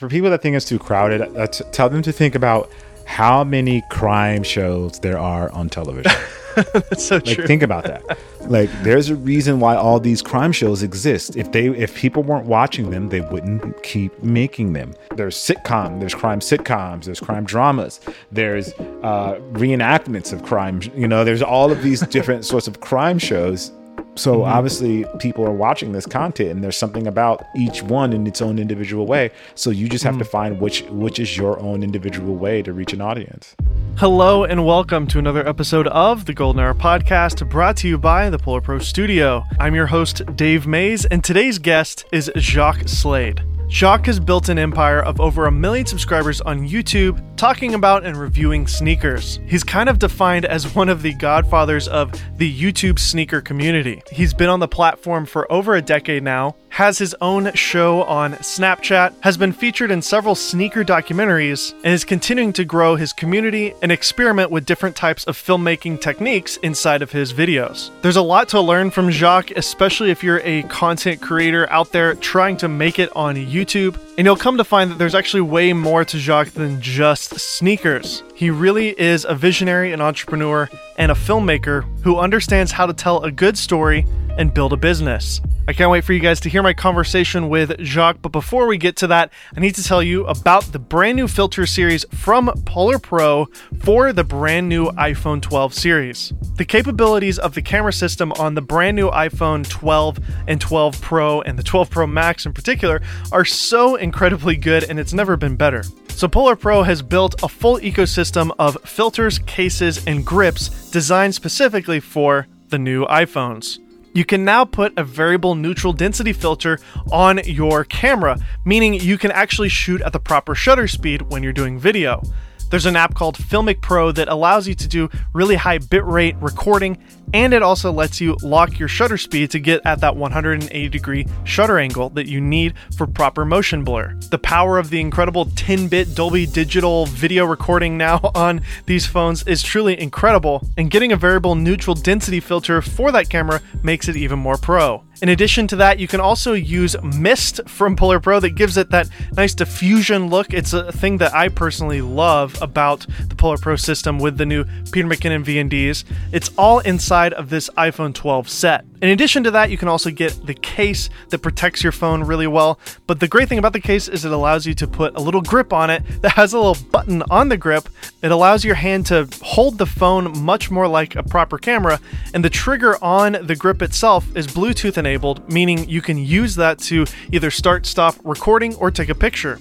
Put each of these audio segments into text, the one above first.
For people that think it's too crowded, uh, t- tell them to think about how many crime shows there are on television. That's so like true. think about that. Like there's a reason why all these crime shows exist. If they if people weren't watching them, they wouldn't keep making them. There's sitcom, there's crime sitcoms, there's crime dramas, there's uh reenactments of crime, you know, there's all of these different sorts of crime shows so Mm-hmm. obviously people are watching this content and there's something about each one in its own individual way so you just have to find which which is your own individual way to reach an audience Hello and welcome to another episode of the Golden Hour Podcast brought to you by the Polar Pro Studio. I'm your host, Dave Maze, and today's guest is Jacques Slade. Jacques has built an empire of over a million subscribers on YouTube talking about and reviewing sneakers. He's kind of defined as one of the godfathers of the YouTube sneaker community. He's been on the platform for over a decade now, has his own show on Snapchat, has been featured in several sneaker documentaries, and is continuing to grow his community and experiment with different types of filmmaking techniques inside of his videos. There's a lot to learn from Jacques, especially if you're a content creator out there trying to make it on YouTube, and you'll come to find that there's actually way more to Jacques than just sneakers. He really is a visionary, an entrepreneur, and a filmmaker who understands how to tell a good story and build a business. I can't wait for you guys to hear my conversation with Jacques, but before we get to that, I need to tell you about the brand new filter series from Polar Pro for the brand new iPhone 12 series. The capabilities of the camera system on the brand new iPhone 12 and 12 Pro and the 12 Pro Max in particular are so incredibly good and it's never been better. So, Polar Pro has built a full ecosystem of filters, cases, and grips designed specifically for the new iPhones. You can now put a variable neutral density filter on your camera, meaning you can actually shoot at the proper shutter speed when you're doing video. There's an app called Filmic Pro that allows you to do really high bitrate recording, and it also lets you lock your shutter speed to get at that 180 degree shutter angle that you need for proper motion blur. The power of the incredible 10 bit Dolby Digital video recording now on these phones is truly incredible, and getting a variable neutral density filter for that camera makes it even more pro. In addition to that, you can also use mist from Polar Pro that gives it that nice diffusion look. It's a thing that I personally love about the Polar Pro system with the new Peter McKinnon VNDs. It's all inside of this iPhone 12 set. In addition to that, you can also get the case that protects your phone really well. But the great thing about the case is it allows you to put a little grip on it that has a little button on the grip. It allows your hand to hold the phone much more like a proper camera, and the trigger on the grip itself is Bluetooth enabled, meaning you can use that to either start, stop recording, or take a picture.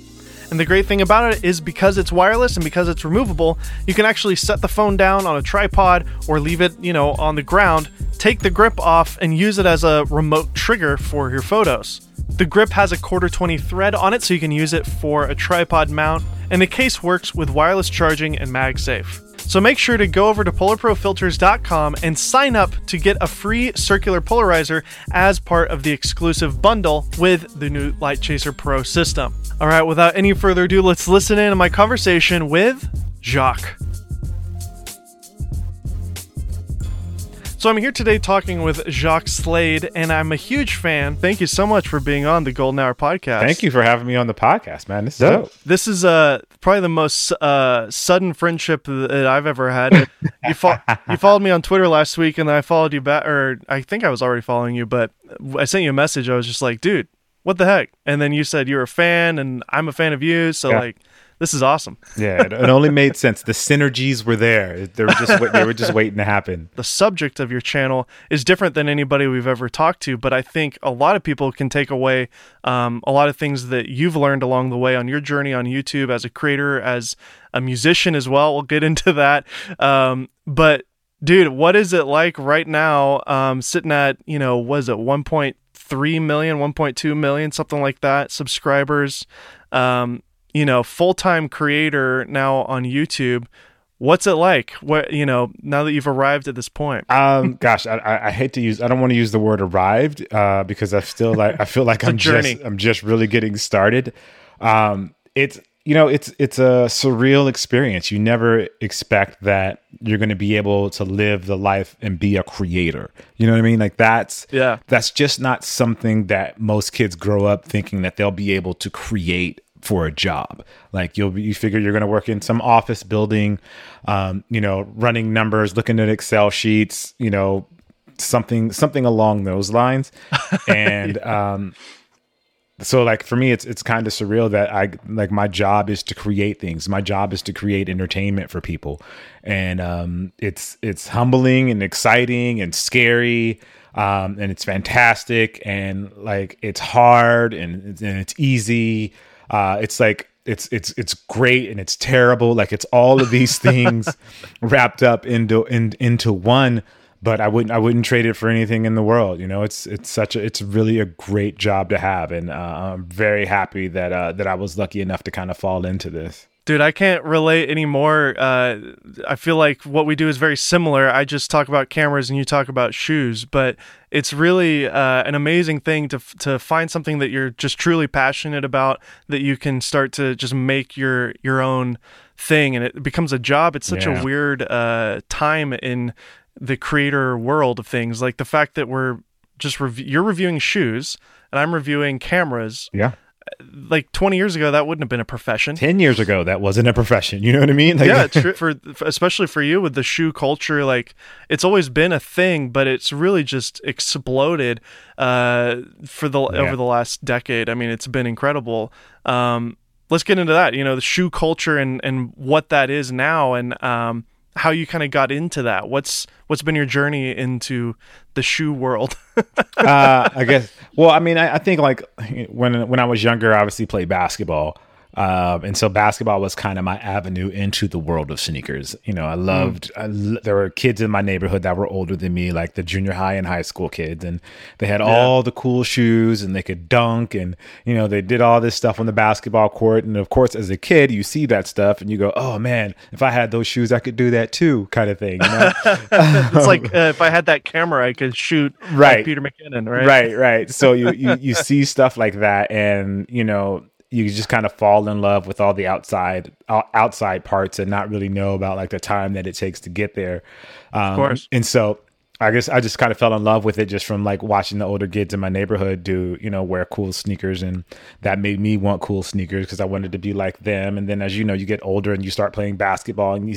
And the great thing about it is because it's wireless and because it's removable, you can actually set the phone down on a tripod or leave it, you know, on the ground, take the grip off and use it as a remote trigger for your photos. The grip has a quarter 20 thread on it so you can use it for a tripod mount, and the case works with wireless charging and MagSafe. So make sure to go over to polarprofilters.com and sign up to get a free circular polarizer as part of the exclusive bundle with the new LiteChaser Pro system. All right, without any further ado, let's listen in to my conversation with Jacques. So I'm here today talking with Jacques Slade, and I'm a huge fan. Thank you so much for being on the Golden Hour podcast. thank you for having me on the podcast man this is dope This is uh probably the most uh sudden friendship that I've ever had. you fo- you followed me on Twitter last week, and then I followed you back, or I think I was already following you, but I sent you a message. I was just like, dude, what the heck? And then you said you're a fan, and I'm a fan of you, so Yeah. like. This is awesome. yeah it, it only made sense the synergies were there they were just they were just waiting to happen The subject of your channel is different than anybody we've ever talked to, but I think a lot of people can take away um, a lot of things that you've learned along the way on your journey on YouTube as a creator, as a musician as well. We'll get into that. Um, but dude, what is it like right now? Um, sitting at you know, was it 1.3 million, 1.2 million, something like that, subscribers. Um, you know, full time creator now on YouTube. What's it like? What you know now that you've arrived at this point? um gosh I, I hate to use i don't want to use the word arrived uh because i still like i feel like i'm journey. just i'm just really getting started um it's you know it's it's a surreal experience you never expect that you're going to be able to live the life and be a creator you know what i mean like that's Yeah. that's just not something that most kids grow up thinking that they'll be able to create for a job. Like you'll you figure you're going to work in some office building, um, you know, running numbers, looking at Excel sheets, you know, something something along those lines, and um, so like for me it's it's kind of surreal that i like my job is to create things. My job is to create entertainment for people. And um it's it's humbling and exciting and scary um and it's fantastic. And like it's hard and and it's easy uh it's like it's it's it's great and it's terrible like it's all of these things wrapped up into in, into one but I wouldn't I wouldn't trade it for anything in the world. You know, it's it's such a it's really a great job to have, and uh, I'm very happy that uh, that I was lucky enough to kind of fall into this. Dude, I can't relate anymore. Uh, I feel like what we do is very similar. I just talk about cameras and you talk about shoes, but it's really uh, an amazing thing to to find something that you're just truly passionate about that you can start to just make your your own thing, and it becomes a job. It's such yeah. a weird uh, time in the creator world of things like the fact that we're just rev- you're reviewing shoes and I'm reviewing cameras. Yeah. Like 20 years ago, that wouldn't have been a profession. 10 years ago, that wasn't a profession. You know what I mean? Like, yeah, true. For especially for you with the shoe culture, like it's always been a thing, but it's really just exploded uh, for the yeah. over the last decade. I mean, it's been incredible. Um, let's get into that. You know, the shoe culture and and what that is now, and um, how you kind of got into that. What's what's been your journey into the shoe world? uh, I guess. Well, I mean, I, I, think like when when I was younger, I obviously played basketball, um, and so basketball was kind of my avenue into the world of sneakers. You know, I hmm. loved, mm. I, there were kids in my neighborhood that were older than me, like the junior high and high school kids, and they had yeah. all the cool shoes and they could dunk and, you know, they did all this stuff on the basketball court. And of course, as a kid, you see that stuff and you go, oh man, if I had those shoes, I could do that too, kind of thing. You know? it's like uh, if I had that camera, I could shoot right. Like Peter McKinnon, right? Right, right. So you, you, you see stuff like that. And, you know, you just kind of fall in love with all the outside outside parts and not really know about like the time that it takes to get there. Um, of course. And so I guess I just kind of fell in love with it just from like watching the older kids in my neighborhood do, you know, wear cool sneakers. And that made me want cool sneakers because I wanted to be like them. And then as you know, you get older and you start playing basketball and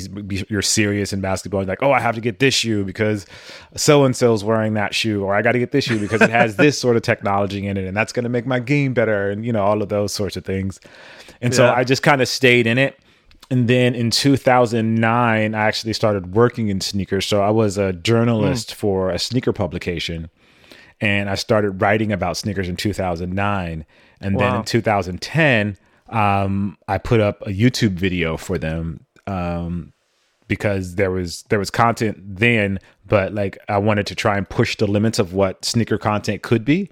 you're serious in basketball. You're like, oh, I have to get this shoe because so and so's wearing that shoe, or I got to get this shoe because it has this sort of technology in it. And that's going to make my game better. And, you know, all of those sorts of things. And yeah. so I just kind of stayed in it and then in 2009 i actually started working in sneakers so i was a journalist mm. for a sneaker publication and i started writing about sneakers in 2009 and wow. then in 2010 um, i put up a youtube video for them um, because there was there was content then but like i wanted to try and push the limits of what sneaker content could be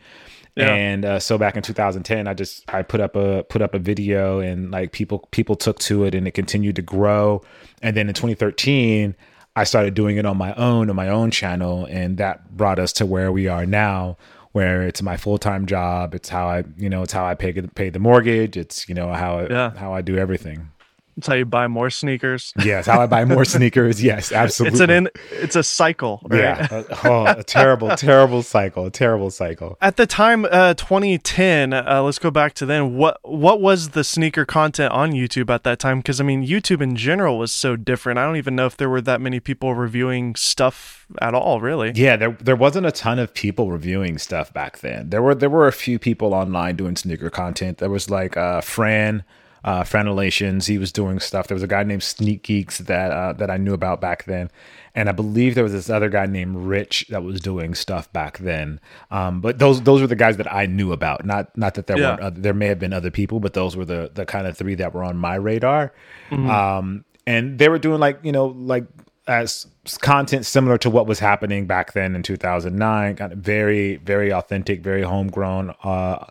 yeah. And uh, so back in 2010, I just I put up a put up a video and like people people took to it and it continued to grow. And then in 2013, I started doing it on my own on my own channel, and that brought us to where we are now, where it's my full time job. It's how I you know it's how I pay pay the mortgage. It's you know how yeah. how I do everything. It's how you buy more sneakers. Yes, how I buy more sneakers. Yes, absolutely. It's an in, it's a cycle. Right? Yeah. oh, a terrible, terrible cycle. A terrible cycle. At the time, uh, 2010. Uh, let's go back to then. What what was the sneaker content on YouTube at that time? Because I mean, YouTube in general was so different. I don't even know if there were that many people reviewing stuff at all. Really. Yeah, there there wasn't a ton of people reviewing stuff back then. There were there were a few people online doing sneaker content. There was like uh, Fran uh, Franelations. He was doing stuff. There was a guy named Sneak Geeks that uh, that I knew about back then, and I believe there was this other guy named Rich that was doing stuff back then. Um, but those those were the guys that I knew about. Not not that there yeah. weren't other, there may have been other people, but those were the the kind of three that were on my radar. Mm-hmm. Um, and they were doing like you know like as content similar to what was happening back then in 2009 kind of very very authentic very homegrown uh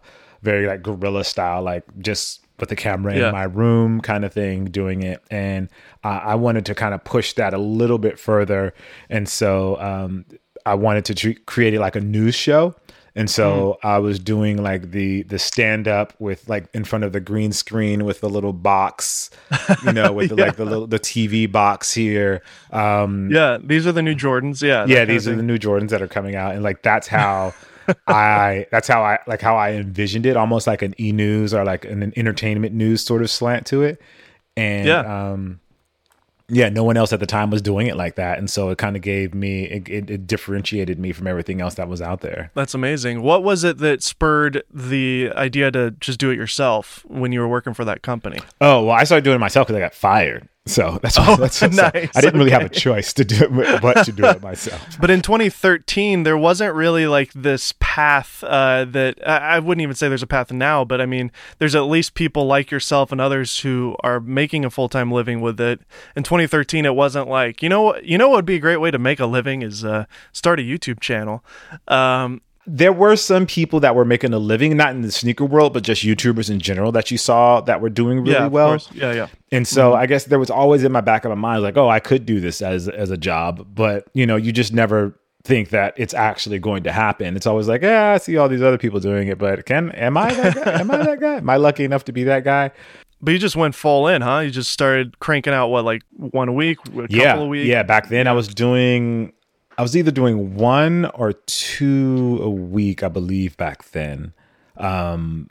very like guerrilla style like just with the camera yeah. in my room kind of thing doing it and uh, i wanted to kind of push that a little bit further and so um, i wanted to tre- create it like a news show and so mm. I was doing like the the stand up with like in front of the green screen with the little box, you know, with the, yeah. like the little the TV box here. Um, yeah, these are the new Jordans. Yeah, yeah, these are the new Jordans that are coming out, and like that's how I that's how I like how I envisioned it, almost like an e news or like an, an entertainment news sort of slant to it. And Yeah. um, yeah, no one else at the time was doing it like that, and so it kind of gave me it, it, it differentiated me from everything else that was out there. That's amazing. What was it that spurred the idea to just do it yourself when you were working for that company? Oh well, I started doing it myself because I got fired. So that's Oh, that's, that's nice. I didn't really have a choice to do it, but to do it myself. But in 2013, there wasn't really like this path uh, that I wouldn't even say there's a path now, but I mean, there's at least people like yourself and others who are making a full time living with it. In 2013, it wasn't like you know what you know what would be a great way to make a living is uh, start a YouTube channel. Um, there were some people that were making a living, not in the sneaker world, but just YouTubers in general that you saw that were doing really yeah, well. course. yeah, yeah. And so mm-hmm. I guess there was always in my back of my mind, like, oh, I could do this as as a job, but you know, you just never think that it's actually going to happen. It's always like, yeah, I see all these other people doing it, but can am I that guy? am I that guy? Am I lucky enough to be that guy? But you just went full in, huh? You just started cranking out what, like one a week, a couple yeah, a week. yeah. Back then, I was doing, I was either doing one or two a week, I believe. Back then, um,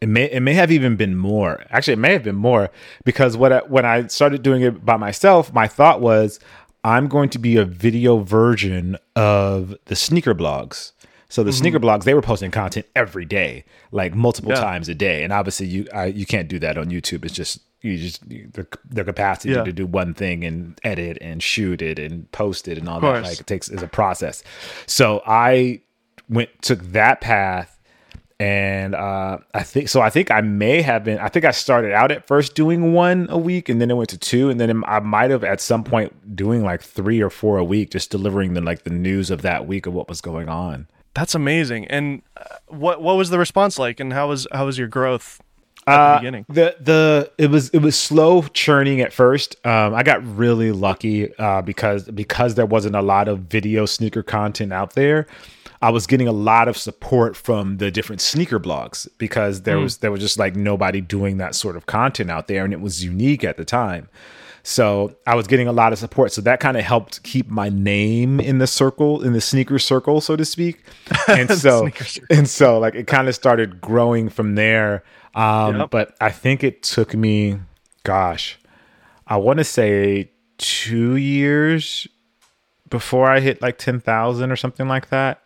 it may it may have even been more. Actually, it may have been more because what I, when I started doing it by myself, my thought was I'm going to be a video version of the sneaker blogs. So the sneaker blogs, they were posting content every day, like multiple Yeah. times a day, and obviously you I, you can't do that on YouTube. It's just you just their, the capacity Yeah. to do one thing and edit and shoot it and post it and all that like it takes is a process. So I went took that path and uh, I think so. I think I may have been. I think I started out at first doing one a week, and then it went to two, and then I might have at some point doing like three or four a week, just delivering the like the news of that week of what was going on. That's amazing. And uh, what what was the response like, and how was how was your growth at Uh, the beginning? The the it was it was slow churning at first. Um, I got really lucky uh, because because there wasn't a lot of video sneaker content out there. I was getting a lot of support from the different sneaker blogs because there was there was just like nobody doing that sort of content out there, and it was unique at the time. So I was getting a lot of support. So that kind of helped keep my name in the circle, in the sneaker circle, so to speak. And so, and so like it kind of started growing from there. Um, Yep. But I think it took me, gosh, I want to say two years before I hit like 10,000 or something like that.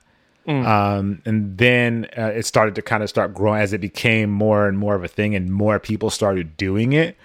Um, and then uh, it started to kind of start growing as it became more and more of a thing and more people started doing it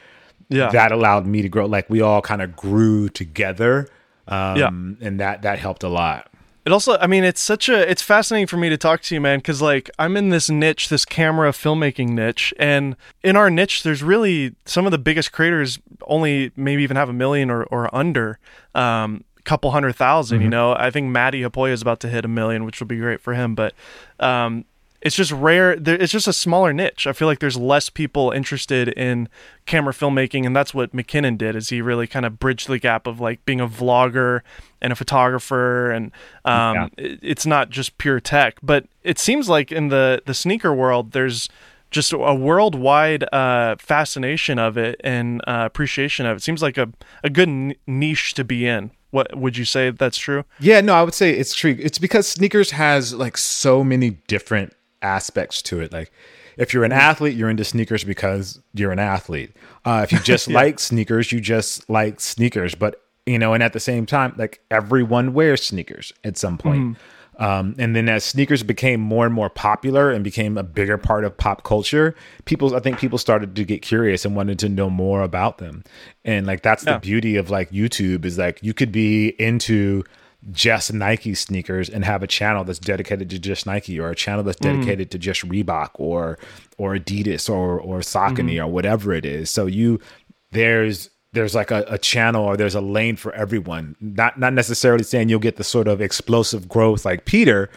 Yeah, that allowed me to grow. Like we all kind of grew together. Um, Yeah. and that, that helped a lot. It also, I mean, it's such a, it's fascinating for me to talk to you, man, because like I'm in this niche, this camera filmmaking niche, and in our niche, there's really some of the biggest creators only maybe even have a million or, or under, um, couple hundred 1000 You know, I think Matti Haapoja is about to hit a million, which will be great for him, but um, it's just rare. There, it's just a smaller niche. I feel like there's less people interested in camera filmmaking, and that's what McKinnon did. Is he really kind of bridged the gap of like being a vlogger and a photographer, and um, Yeah. it- it's not just pure tech. But it seems like in the the sneaker world, there's just a worldwide uh, fascination of it and uh, appreciation of it. Seems like a a good n- niche to be in. What would you say that's true? Yeah, no, I would say it's true. It's because sneakers has like so many different aspects to it. Like if you're an athlete, you're into sneakers because you're an athlete. Uh, if you just like sneakers, you just like sneakers. But you know, and at the same time, like everyone wears sneakers at some point. Um, and then as sneakers became more and more popular and became a bigger part of pop culture, people I think people started to get curious and wanted to know more about them. And like that's Yeah. the beauty of like YouTube is like you could be into just Nike sneakers and have a channel that's dedicated to just Nike or a channel that's dedicated to just Reebok or or Adidas or or Saucony or whatever it is. So you there's there's like a, a channel or there's a lane for everyone. Not not necessarily saying you'll get the sort of explosive growth like Peter.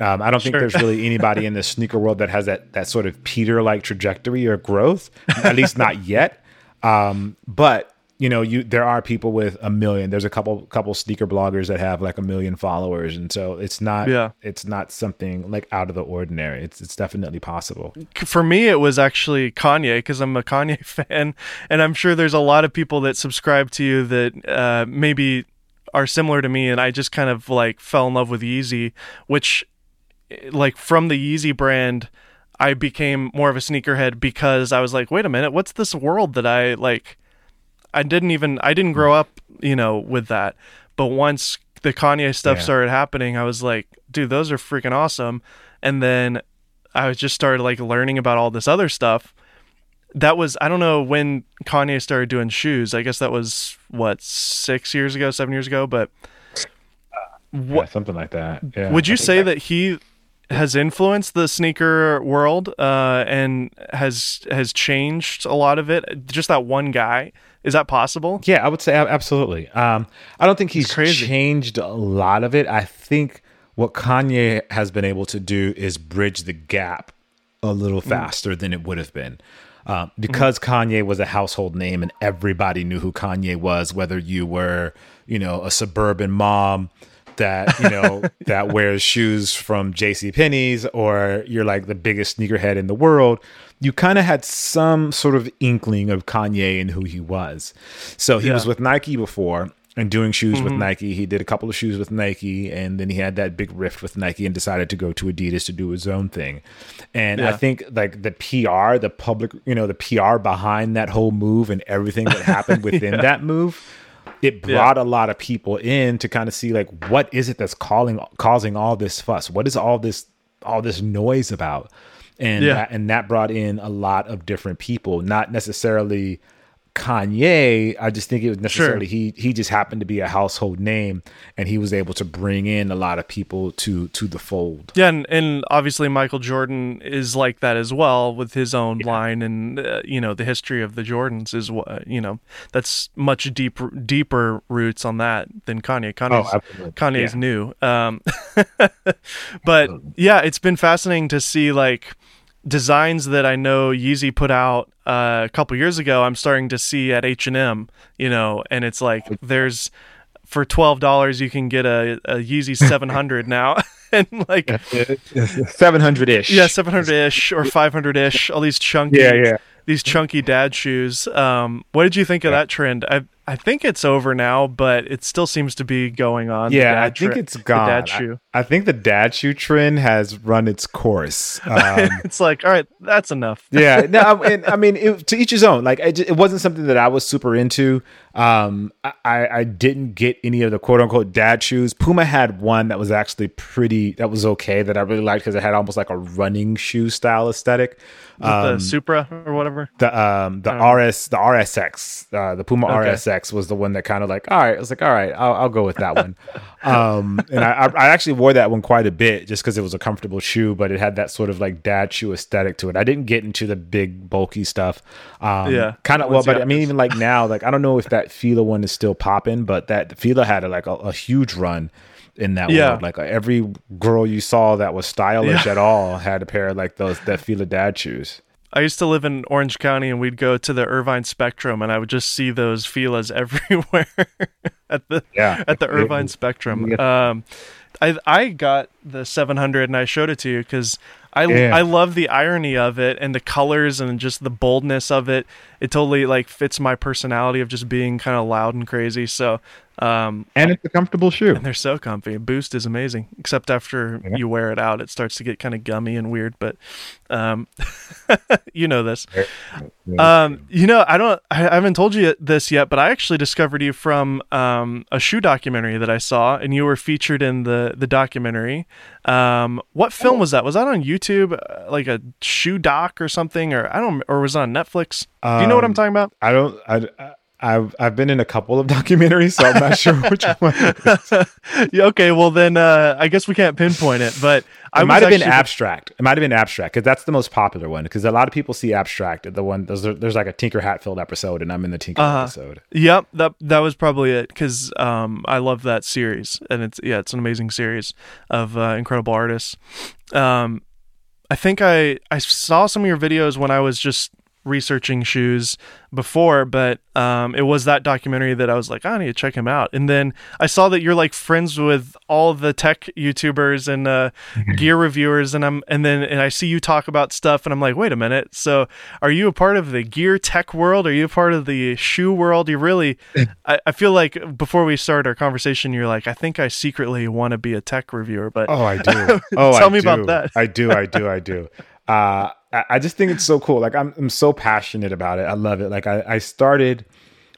Um, I don't think there's really anybody in the sneaker world that has that that sort of Peter like trajectory or growth. At least not yet. Um, but you know, you there are people with a million. There's a couple couple sneaker bloggers that have like a million followers, and so it's not Yeah. it's not something like out of the ordinary. It's it's definitely possible. for me it was actually Kanye because I'm a Kanye fan and I'm sure there's a lot of people that subscribe to you that uh, maybe are similar to me and I just kind of like fell in love with Yeezy which like from the Yeezy brand, I became more of a sneakerhead because I was like, wait a minute, what's this world that I like? I didn't even I didn't grow up, you know, with that. But once the Kanye stuff Yeah. started happening, I was like, dude, those are freaking awesome. And then I just started like learning about all this other stuff. That was I don't know when Kanye started doing shoes. I guess that was what six years ago, seven years ago. But Yeah, something like that. Yeah. would you say that- that he has influenced the sneaker world uh, and has has changed a lot of it? Just that one guy is that possible? Yeah, I would say absolutely. Um, I don't think he's changed a lot of it. I think what Kanye has been able to do is bridge the gap a little Mm. faster than it would have been. Um, because Kanye was a household name and everybody knew who Kanye was, whether you were, you know, a suburban mom that, you know, that wears shoes from JC Penney's or you're like the biggest sneakerhead in the world, you kind of had some sort of inkling of Kanye and who he was. So he Yeah. was with Nike before and doing shoes with mm-hmm. Nike. He did a couple of shoes with Nike and then he had that big rift with Nike and decided to go to Adidas to do his own thing. And I think like the PR, the public, you know, the PR behind that whole move and everything that happened within that move, it brought a lot of people in to kind of see like what is it that's calling causing all this fuss? What is all this all this noise about? And Yeah. that, and that brought in a lot of different people, not necessarily Kanye. I just think it was necessarily he he just happened to be a household name and he was able to bring in a lot of people to to the fold. Yeah, and, and obviously Michael Jordan is like that as well with his own line, and uh, you know the history of the Jordans is what you know that's much deeper deeper roots on that than Kanye. Kanye's, absolutely. Kanye's Yeah. new, um, but yeah, it's been fascinating to see like designs that I know Yeezy put out uh, a couple years ago. I'm starting to see at H and M, you know, and it's like there's for twelve dollars you can get a, a Yeezy 700 now, and like Seven hundred ish. yeah, 700 ish or 500 ish. All these chunky, Yeah, yeah. these chunky dad shoes. Um, what did you think of that trend? I I think it's over now, but it still seems to be going on. Yeah, I think tre- it's gone. dad I- shoe. I, think the dad shoe trend has run its course. Um, it's like, all right, that's enough. yeah, no, I, and, I mean, it, to each his own. Like, it, it wasn't something that I was super into. Um, I, I didn't get any of the quote unquote dad shoes. Puma had one that was actually pretty, that was okay, that I really liked because it had almost like a running shoe style aesthetic. Um, the Supra or whatever. the um the. RS the RSX uh, the Puma Okay. RSX was the one that kind of like all right I was like all right I'll, I'll go with that one um and I, I I actually wore that one quite a bit just because it was a comfortable shoe but it had that sort of like dad shoe aesthetic to it I didn't get into the big bulky stuff um Yeah. kind of well but I mean even like now like I don't know if that Fila one is still popping but that Fila had a, like a, a huge run in that Yeah. world like every girl you saw that was stylish Yeah. at all had a pair of like those that Fila dad shoes I used to live in Orange County, and we'd go to the Irvine Spectrum, and I would just see those Fila's everywhere at the Yeah. at the Irvine Spectrum. Um, I I got the 700, and I showed it to you because I Yeah. I love the irony of it and the colors and just the boldness of it. It totally like fits my personality of just being kind of loud and crazy. So. Um, and it's a comfortable shoe and they're so comfy. Boost is amazing, except after you wear it out, it starts to get kind of gummy and weird. But um, you know this. Um, you know, I don't. I I haven't told you this yet, but I actually discovered you from um, a shoe documentary that I saw, and you were featured in the the documentary. Um, what film was that? Was that on YouTube, uh, like a shoe doc or something, or I don't, or was it on Netflix? Do you know what I'm Um, talking about? I don't. I, I- I've I've been in a couple of documentaries, so I'm not sure which one. Yeah, okay, well then, uh, I guess we can't pinpoint it, but I was might have been abstract. It might have been abstract because that's the most popular one. Because a lot of people see abstract. The one there's there's like a Tinker Hatfield episode, and I'm in the Tinker Uh-huh. episode. Yep, that that was probably it because um, I love that series, and it's yeah, it's an amazing series of uh, incredible artists. Um, I think I I saw some of your videos when I was just researching shoes before, but um, it was that documentary that I was like, I need to check him out. And then I saw that you're like friends with all the tech YouTubers and uh, gear reviewers, and I'm and then and I see you talk about stuff, and I'm like, wait a minute. So are you a part of the gear tech world? Are you a part of the shoe world? You really, I, I feel like before we start our conversation, you're like, I think I secretly want to be a tech reviewer, but Oh, I do. Oh, Tell I me about that. I do. I do. I do. Uh, I, just think it's so cool. Like I'm, I'm so passionate about it. I love it. Like I, I started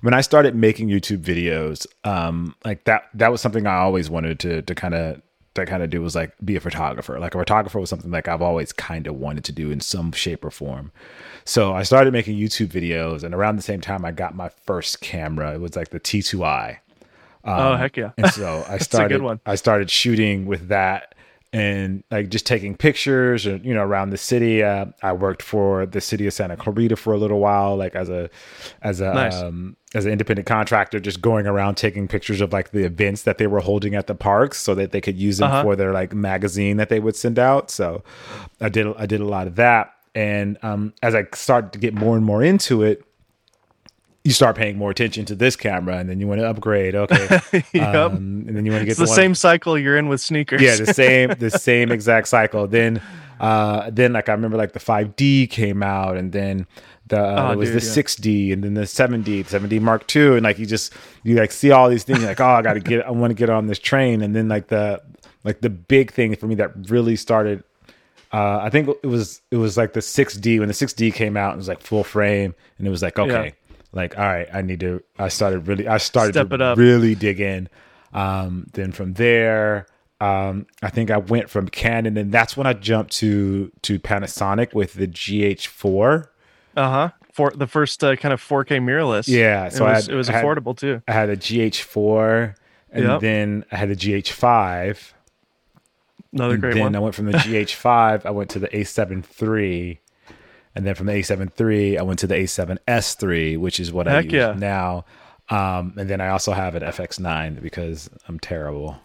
when I started making YouTube videos. Um, like that, that was something I always wanted to, to kind of, to kind of do was like be a photographer. Like a photographer was something like I've always kind of wanted to do in some shape or form. So I started making YouTube videos, and around the same time, I got my first camera. It was like the T2i. oh heck yeah, And so I started one. I started shooting with that and like just taking pictures or you know around the city. Uh, I worked for the city of Santa Clarita for a little while, like as a as a Nice. um, as an independent contractor, just going around taking pictures of like the events that they were holding at the parks, so that they could use them Uh-huh. for their like magazine that they would send out. So I did I did a lot of that, and um, as I started to get more and more into it. You start paying more attention to this camera, and then you want to upgrade. Okay, Yep. um, and then you want to get it's the one- same cycle you're in with sneakers. yeah the same the same exact cycle then uh then like i remember like the 5d came out and then the uh, Oh, it was dude, the yeah. 6d and then the 7d 7d mark ii and like you just you like see all these things you're like oh i gotta get i want to get on this train and then like the like the big thing for me that really started uh, I think it was it was like the 6D when the 6D came out. It was like full frame, and it was like okay, Yeah. Like all right, I need to. I started really. I started Step to it up. really dig in. Um, then from there, um, I think I went from Canon, and that's when I jumped to to Panasonic with the GH4. Uh huh. For the first uh, kind of 4K mirrorless. Yeah, so it I was, had- it was had- affordable too. I had a GH4, and Yep. then I had a GH5. Another And great then one. I went from the GH5, I went to the A7 III. And then from the A7 III, I went to the A7S III, which is what I use yeah. now. Um, and then I also have an FX9 because I'm terrible.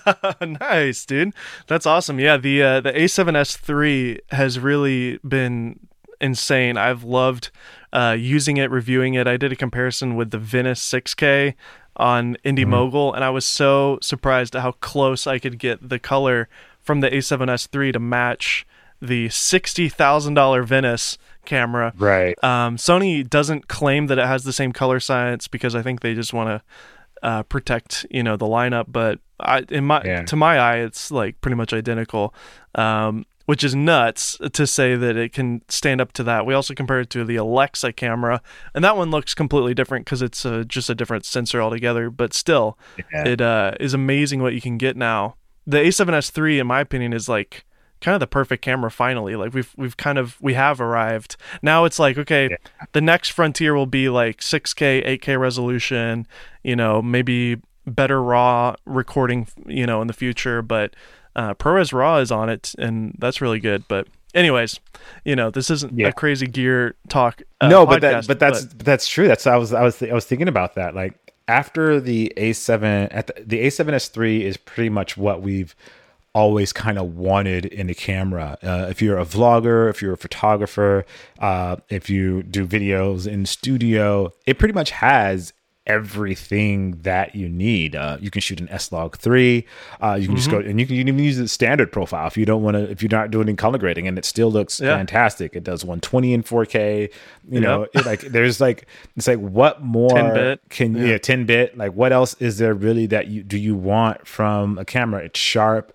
nice, dude. That's awesome. Yeah, the uh, the A7S III has really been insane. I've loved uh, using it, reviewing it. I did a comparison with the Venice 6K on Indy Mm-hmm. Mogul, and I was so surprised at how close I could get the color from the A7S III to match the sixty thousand dollar Venice camera. Right. Um, Sony doesn't claim that it has the same color science because I think they just want to uh, protect you know the lineup. But I, in my Yeah. to my eye, it's like pretty much identical, um, which is nuts to say that it can stand up to that. We also compared it to the Alexa camera, and that one looks completely different because it's uh, just a different sensor altogether. But still, Yeah. it uh, is amazing what you can get now. The A7S three, in my opinion, is like kind of the perfect camera finally like we've we've kind of we have arrived now it's like okay the next frontier will be like 6k 8k resolution you know maybe better raw recording you know in the future but uh ProRes raw is on it and that's really good but anyways you know this isn't Yeah. a crazy gear talk uh, no, but that, but that's but that's true. That's I was I was I was thinking about that. Like after the A7 at the, the A7S3 is pretty much what we've always kind of wanted in a camera. Uh, if you're a vlogger, if you're a photographer, uh, if you do videos in studio, it pretty much has everything that you need. Uh, you can shoot an S Log three. Uh, you can just go and you can, you can even use the standard profile if you don't want to. If you're not doing color grading, and it still looks Yeah. fantastic. It does 120 in 4K. You know, it, like there's like it's like what more 10-bit. can you, yeah. 10 bit like what else is there really that you do you want from a camera? It's sharp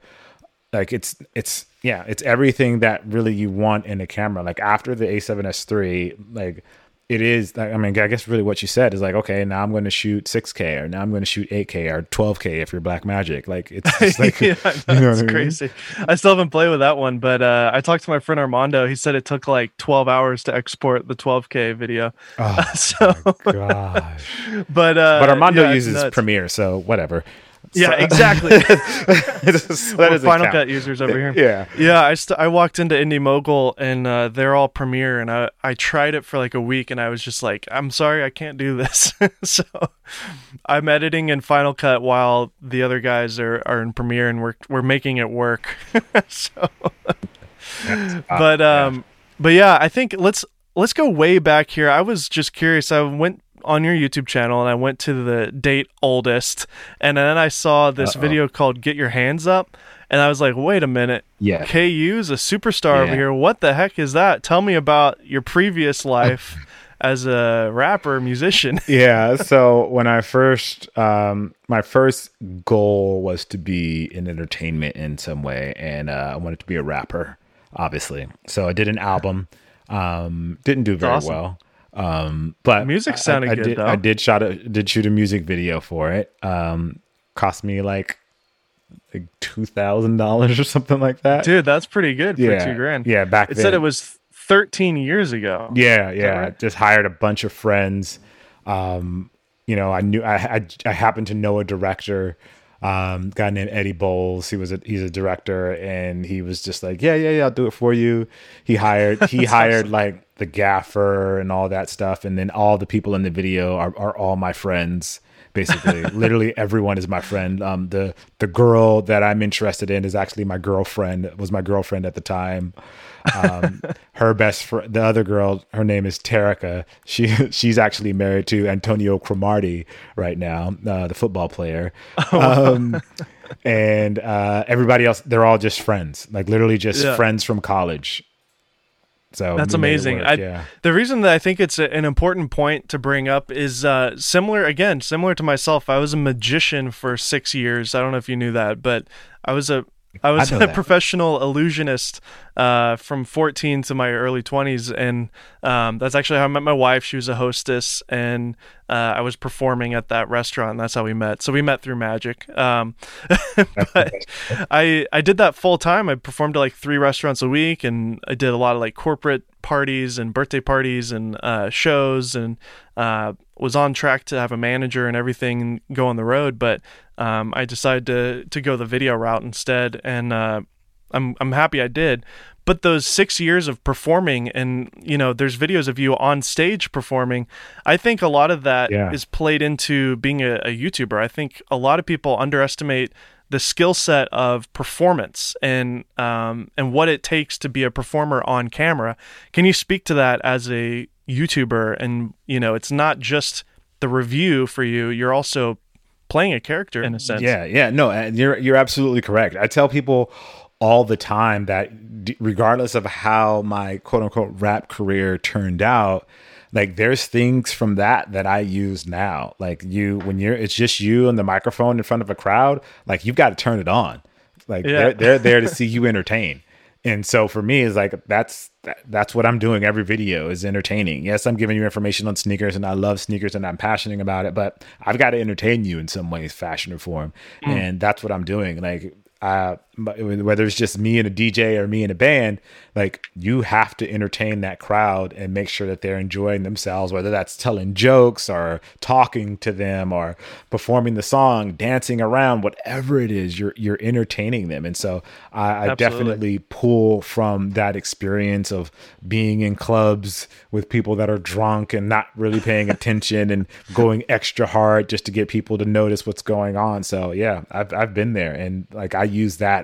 like it's it's yeah it's everything that really you want in a camera like after the a7s3 like it is i mean i guess really what you said is like okay now i'm going to shoot 6k or now i'm going to shoot 8k or 12k if you're Blackmagic like it's just like yeah, you know I mean? crazy. I still haven't played with that one, but uh, I talked to my friend Armando. He said it took like 12 hours to export the 12K video. oh so, gosh but uh, but armando yeah, uses premiere so whatever Yeah, So- exactly. so that We're doesn't Final count. Cut users over here. yeah Yeah, I st- I walked into Indy Mogul and uh, they're all Premiere, and I I tried it for like a week, and I was just like, I'm sorry, I can't do this. so I'm editing in Final Cut while the other guys are, are in Premiere, and we're we're making it work. so, but yeah. um, but yeah, I think let's let's go way back here. I was just curious. I went on your YouTube channel and I went to the date oldest, and then I saw this Uh-oh. video called "Get Your Hands Up," and I was like, "Wait a minute, Yeah. KU's a superstar over here. What the heck is that? Tell me about your previous life as a rapper, musician." yeah so when i first um my first goal was to be in entertainment in some way and uh, i wanted to be a rapper obviously so i did an album um didn't do very awesome. well um but Music I- sounded I, good, did, though. i did shot a did shoot a music video for it um cost me like like two thousand dollars or something like that Dude, that's pretty good for yeah two grand. yeah back It then said it was 13 years ago. yeah, yeah. right? Just hired a bunch of friends. Um, you know, I knew I, I I happened to know a director, um, guy named Eddie Bowles. He was a he's a director, and he was just like, yeah, yeah, yeah, I'll do it for you. He hired he hired like the gaffer and all that stuff, and then all the people in the video are are all my friends. Basically, literally everyone is my friend. Um, the the girl that I'm interested in is actually my girlfriend. Was my girlfriend at the time um, her best friend, the other girl, her name is Terica. She she's actually married to Antonio Cromartie right now, uh, the football player. um, and uh, everybody else, they're all just friends, like literally just Yeah. friends from college. So That's we made it amazing. work, I, yeah. The reason that I think it's a, an important point to bring up is uh, similar, again, similar to myself. I was a magician for six years. I don't know if you knew that, but I was a I was know a that. professional illusionist uh, from 14 to my early 20s, and um, that's actually how I met my wife. She was a hostess, and uh, I was performing at that restaurant. And that's how we met. So we met through magic. Um, but I I did that full time. I performed at like three restaurants a week, and I did a lot of like corporate parties and birthday parties and uh, shows, and uh, was on track to have a manager and everything and go on the road. But um, I decided to to go the video route instead, and uh, I'm I'm happy I did. But those six years of performing, and you know, there's videos of you on stage performing. I think a lot of that is Yeah. played into being a, a YouTuber. I think a lot of people underestimate the skill set of performance and um, and what it takes to be a performer on camera. Can you speak to that as a YouTuber? And you know, it's not just the review for you; you're also playing a character in a sense. Yeah, yeah, no, and you're you're absolutely correct. I tell people all the time that d- regardless of how my quote unquote rap career turned out, like there's things from that that I use now. Like you, when you're, it's just you and the microphone in front of a crowd. Like you've got to turn it on. Like Yeah. they're they're there to see you entertain. And so for me, it's like that's that's what I'm doing. Every video is entertaining. Yes, I'm giving you information on sneakers, and I love sneakers, and I'm passionate about it. But I've got to entertain you in some way, fashion, or form, and that's what I'm doing. Like uh, whether it's just me and a DJ or me and a band, like you have to entertain that crowd and make sure that they're enjoying themselves, whether that's telling jokes or talking to them or performing the song, dancing around, whatever it is, you're you're entertaining them. And so I, I definitely pull from that experience of being in clubs with people that are drunk and not really paying attention and going extra hard just to get people to notice what's going on. So yeah, I've I've been there and like I use that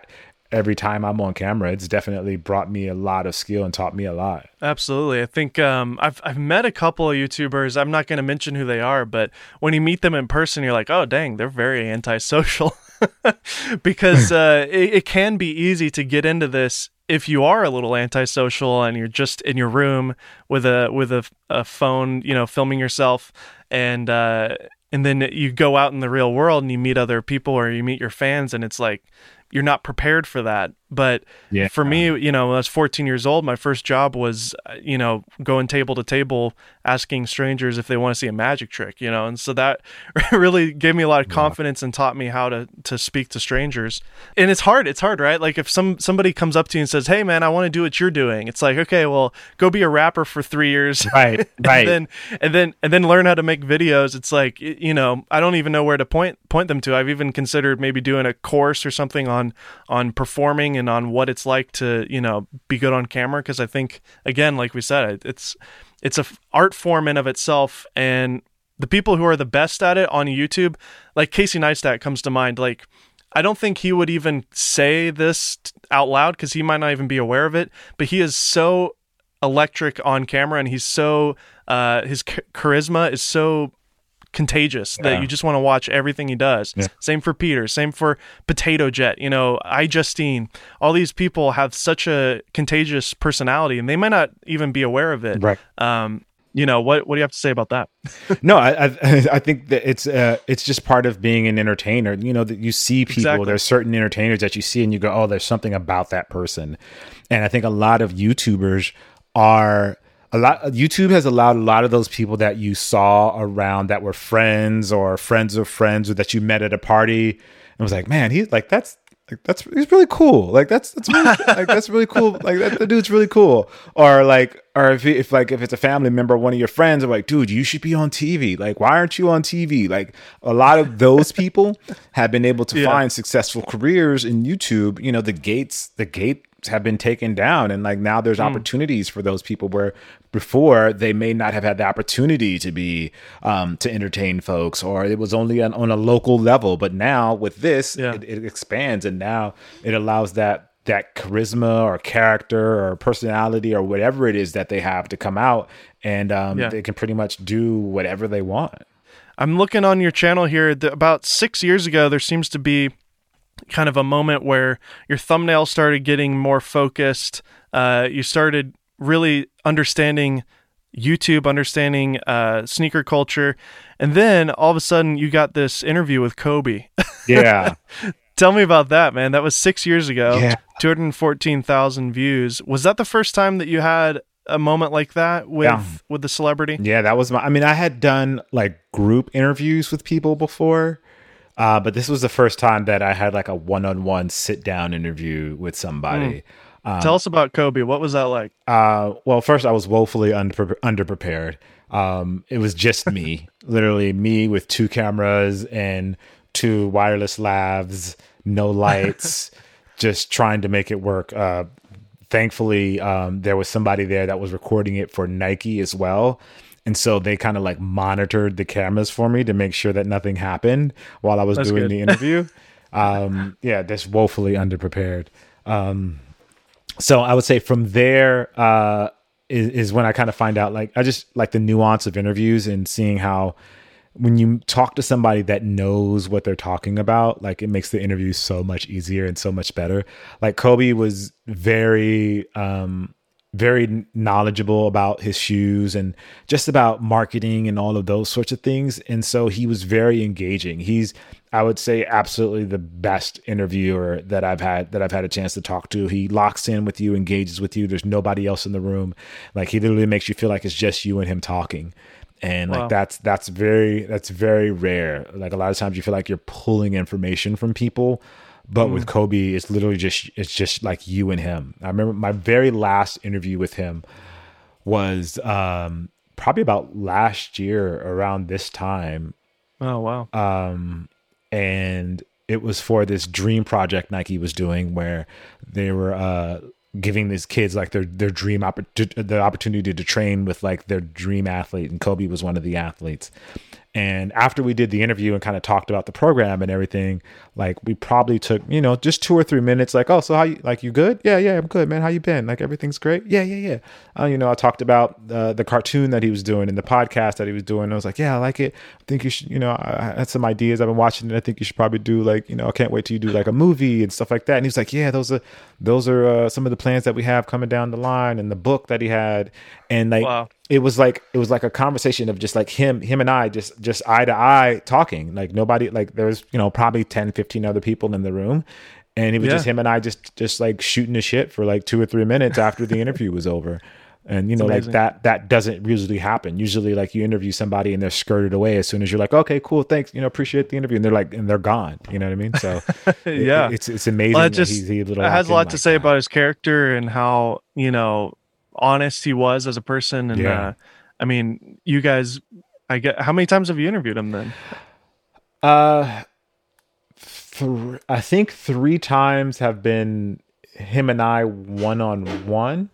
every time I'm on camera. It's definitely brought me a lot of skill and taught me a lot. Absolutely. I think um, I've I've met a couple of YouTubers. I'm not going to mention who they are, but when you meet them in person, you're like, oh dang, they're very antisocial. because uh, it, it can be easy to get into this if you are a little antisocial and you're just in your room with a with a, a phone, you know, filming yourself, and uh, and then you go out in the real world and you meet other people or you meet your fans, and it's like you're not prepared for that. But Yeah. for me, you know, when I was 14 years old, my first job was, uh, you know, going table to table asking strangers if they want to see a magic trick, you know, and so that really gave me a lot of confidence and taught me how to to speak to strangers. And it's hard. It's hard, right? Like if some somebody comes up to you and says, "Hey, man, I want to do what you're doing," it's like, okay, well, go be a rapper for three years, Right, right. and then and then and then learn how to make videos. It's like you know, I don't even know where to point point them to. I've even considered maybe doing a course or something on on performing and on what it's like to you know be good on camera because I think again, like we said, it's it's a art form in of itself and the people who are the best at it on YouTube, like Casey Neistat comes to mind. Like, I don't think he would even say this out loud because he might not even be aware of it. But he is so electric on camera, and he's so uh, his ch- charisma is so contagious that you just want to watch everything he does. Yeah. Same for Peter. Same for PotatoJet. You know, iJustine. All these people have such a contagious personality, and they might not even be aware of it. Right. Um, you know what? What do you have to say about that? No, I, I I think that it's uh it's just part of being an entertainer. You know that you see people. Exactly. There's certain entertainers that you see and you go, oh, there's something about that person. And I think a lot of YouTubers are a lot. YouTube has allowed a lot of those people that you saw around that were friends or friends of friends or that you met at a party and was like, man, he's like that's. Like that's he's really cool. Like that's that's really, like that's really cool. Like that the dude's really cool. Or like or if if like if it's a family member, one of your friends, are like, dude, you should be on TV. Like why aren't you on TV? Like a lot of those people have been able to Yeah. find successful careers in YouTube. You know the gates the gates have been taken down, and like now there's opportunities for those people where before they may not have had the opportunity to be um, to entertain folks, or it was only on, on a local level. But now with this, Yeah. it, it expands, and now it allows that that charisma or character or personality or whatever it is that they have to come out, and um, Yeah. they can pretty much do whatever they want. I'm looking on your channel here. About six years ago, there seems to be kind of a moment where your thumbnail started getting more focused. Uh, you started really understanding YouTube, understanding uh, sneaker culture, and then all of a sudden you got this interview with Kobe. Yeah. Tell me about that, man. That was six years ago. Yeah. 214,000 views. Was that the first time that you had a moment like that with Yeah. with the celebrity? Yeah, that was my. I mean, I had done like group interviews with people before, uh, but this was the first time that I had like a one-on-one sit-down interview with somebody. Tell us about Kobe. What was that like? Uh, well, first I was woefully under underprepared. Um, it was just me, literally me with two cameras and two wireless lavs, no lights, just trying to make it work. Uh, thankfully, um, there was somebody there that was recording it for Nike as well. And so they kind of like monitored the cameras for me to make sure that nothing happened while I was That's doing good. the interview. um, yeah, just woefully underprepared. Um, so I would say from there uh, is, is when I kind of find out like I just like the nuance of interviews and seeing how when you talk to somebody that knows what they're talking about, like it makes the interview so much easier and so much better. Like Kobe was very um very knowledgeable about his shoes and just about marketing and all of those sorts of things. And so he was very engaging. He's, I would say, absolutely the best interviewer that I've had that I've had a chance to talk to. He locks in with you, engages with you. There's nobody else in the room. Like he literally makes you feel like it's just you and him talking. And like Wow. that's that's very that's very rare. Like a lot of times you feel like you're pulling information from people but with Kobe, it's literally just it's just like you and him. I remember my very last interview with him was um, probably about last year around this time, Oh wow. and it was for this dream project Nike was doing where they were uh, giving these kids like their their dream oppor- the opportunity to train with like their dream athlete, and Kobe was one of the athletes. And after we did the interview and kind of talked about the program and everything, like we probably took, you know, just two or three minutes. Like, oh, so how you like you good? Yeah, yeah, I'm good, man. How you been? Like everything's great. Yeah, yeah, yeah. Uh, you know, I talked about uh, the cartoon that he was doing and the podcast that he was doing. I was like, yeah, I like it. I think you should, you know, I had some ideas. I've been watching it. I think you should probably do like, you know, I can't wait till you do like a movie and stuff like that. And he was like, yeah, those are those are uh, some of the plans that we have coming down the line and the book that he had. And like, Wow. it was like it was like a conversation of just like him him and i just just eye to eye talking. Like nobody like there's you know probably 10 15 other people in the room. And it was Yeah. just him and i just just like shooting the shit for like two or three minutes after the interview was over. And you know like that that doesn't usually happen. Usually like you interview somebody and they're skirted away. As soon as you're like okay cool thanks you know appreciate the interview and they're like and they're gone. You know what i mean? So it- Yeah. it's it's amazing Well, that it just he's it little has a lot to say about about his character and how you know honest he was as a person. And Yeah. uh, I mean, you guys, I get how many times have you interviewed him then? Uh, th- I think three times have been him and I one on one.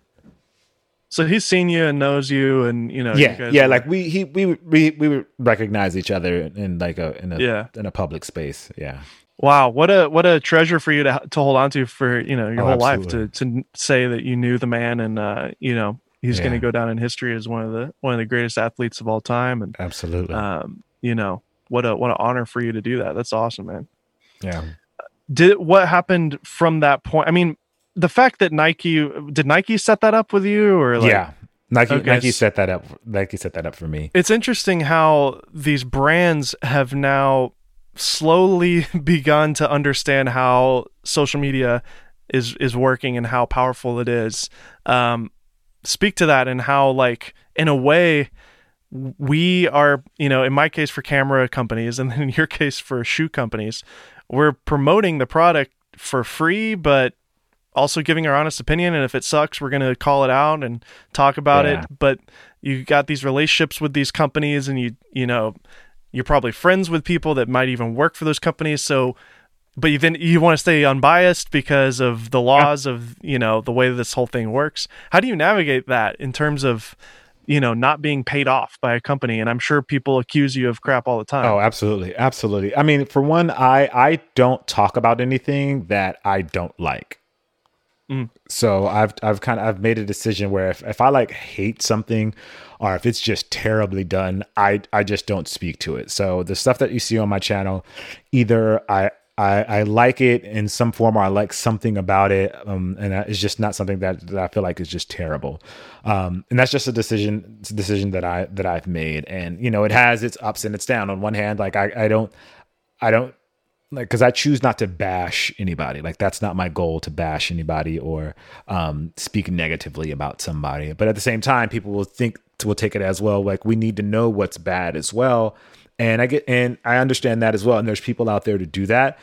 So he's seen you and knows you, and you know, you Yeah, guys yeah. Like we he we we we would recognize each other in like a in a Yeah. in a public space. Yeah, wow, what a what a treasure for you to to hold on to for you know your Oh, whole life to to say that you knew the man and uh, you know he's going to go down in history as one of the one of the greatest athletes of all time. And Absolutely. um, you know, what a what an honor for you to do that. That's awesome, man. yeah. Did what happened from that point? I mean, the fact that Nike did Nike set that up with you, or like, yeah. Nike Okay, Nike set that up. Nike set that up for me. it's interesting how these brands have now slowly begun to understand how social media is is working and how powerful it is. Um, speak to that and how, like, in a way, we are, you know, in my case for camera companies, and in your case for shoe companies, we're promoting the product for free, but also giving our honest opinion. And if it sucks, we're going to call it out and talk about Yeah. it. But you got these relationships with these companies, and you, you know, you're probably friends with people that might even work for those companies. So, but you then you want to stay unbiased because of the laws of you know the way this whole thing works. How do you navigate that in terms of you know not being paid off by a company? And I'm sure people accuse you of crap all the time. Oh, absolutely, absolutely. I mean, for one, I I don't talk about anything that I don't like. Mm. So I've I've kind of I've made a decision where if, if I like hate something or if it's just terribly done, I I just don't speak to it. So the stuff that you see on my channel, either I I, I like it in some form or I like something about it, um, and it's just not something that, that I feel like is just terrible. Um, and that's just a decision a decision that I that I've made, and you know it has its ups and its down. On one hand, like I I don't I don't like because I choose not to bash anybody. Like that's not my goal to bash anybody or um, speak negatively about somebody. But at the same time, people will think will take it as well. Like we need to know what's bad as well. And I get and I understand that as well. And there's people out there to do that.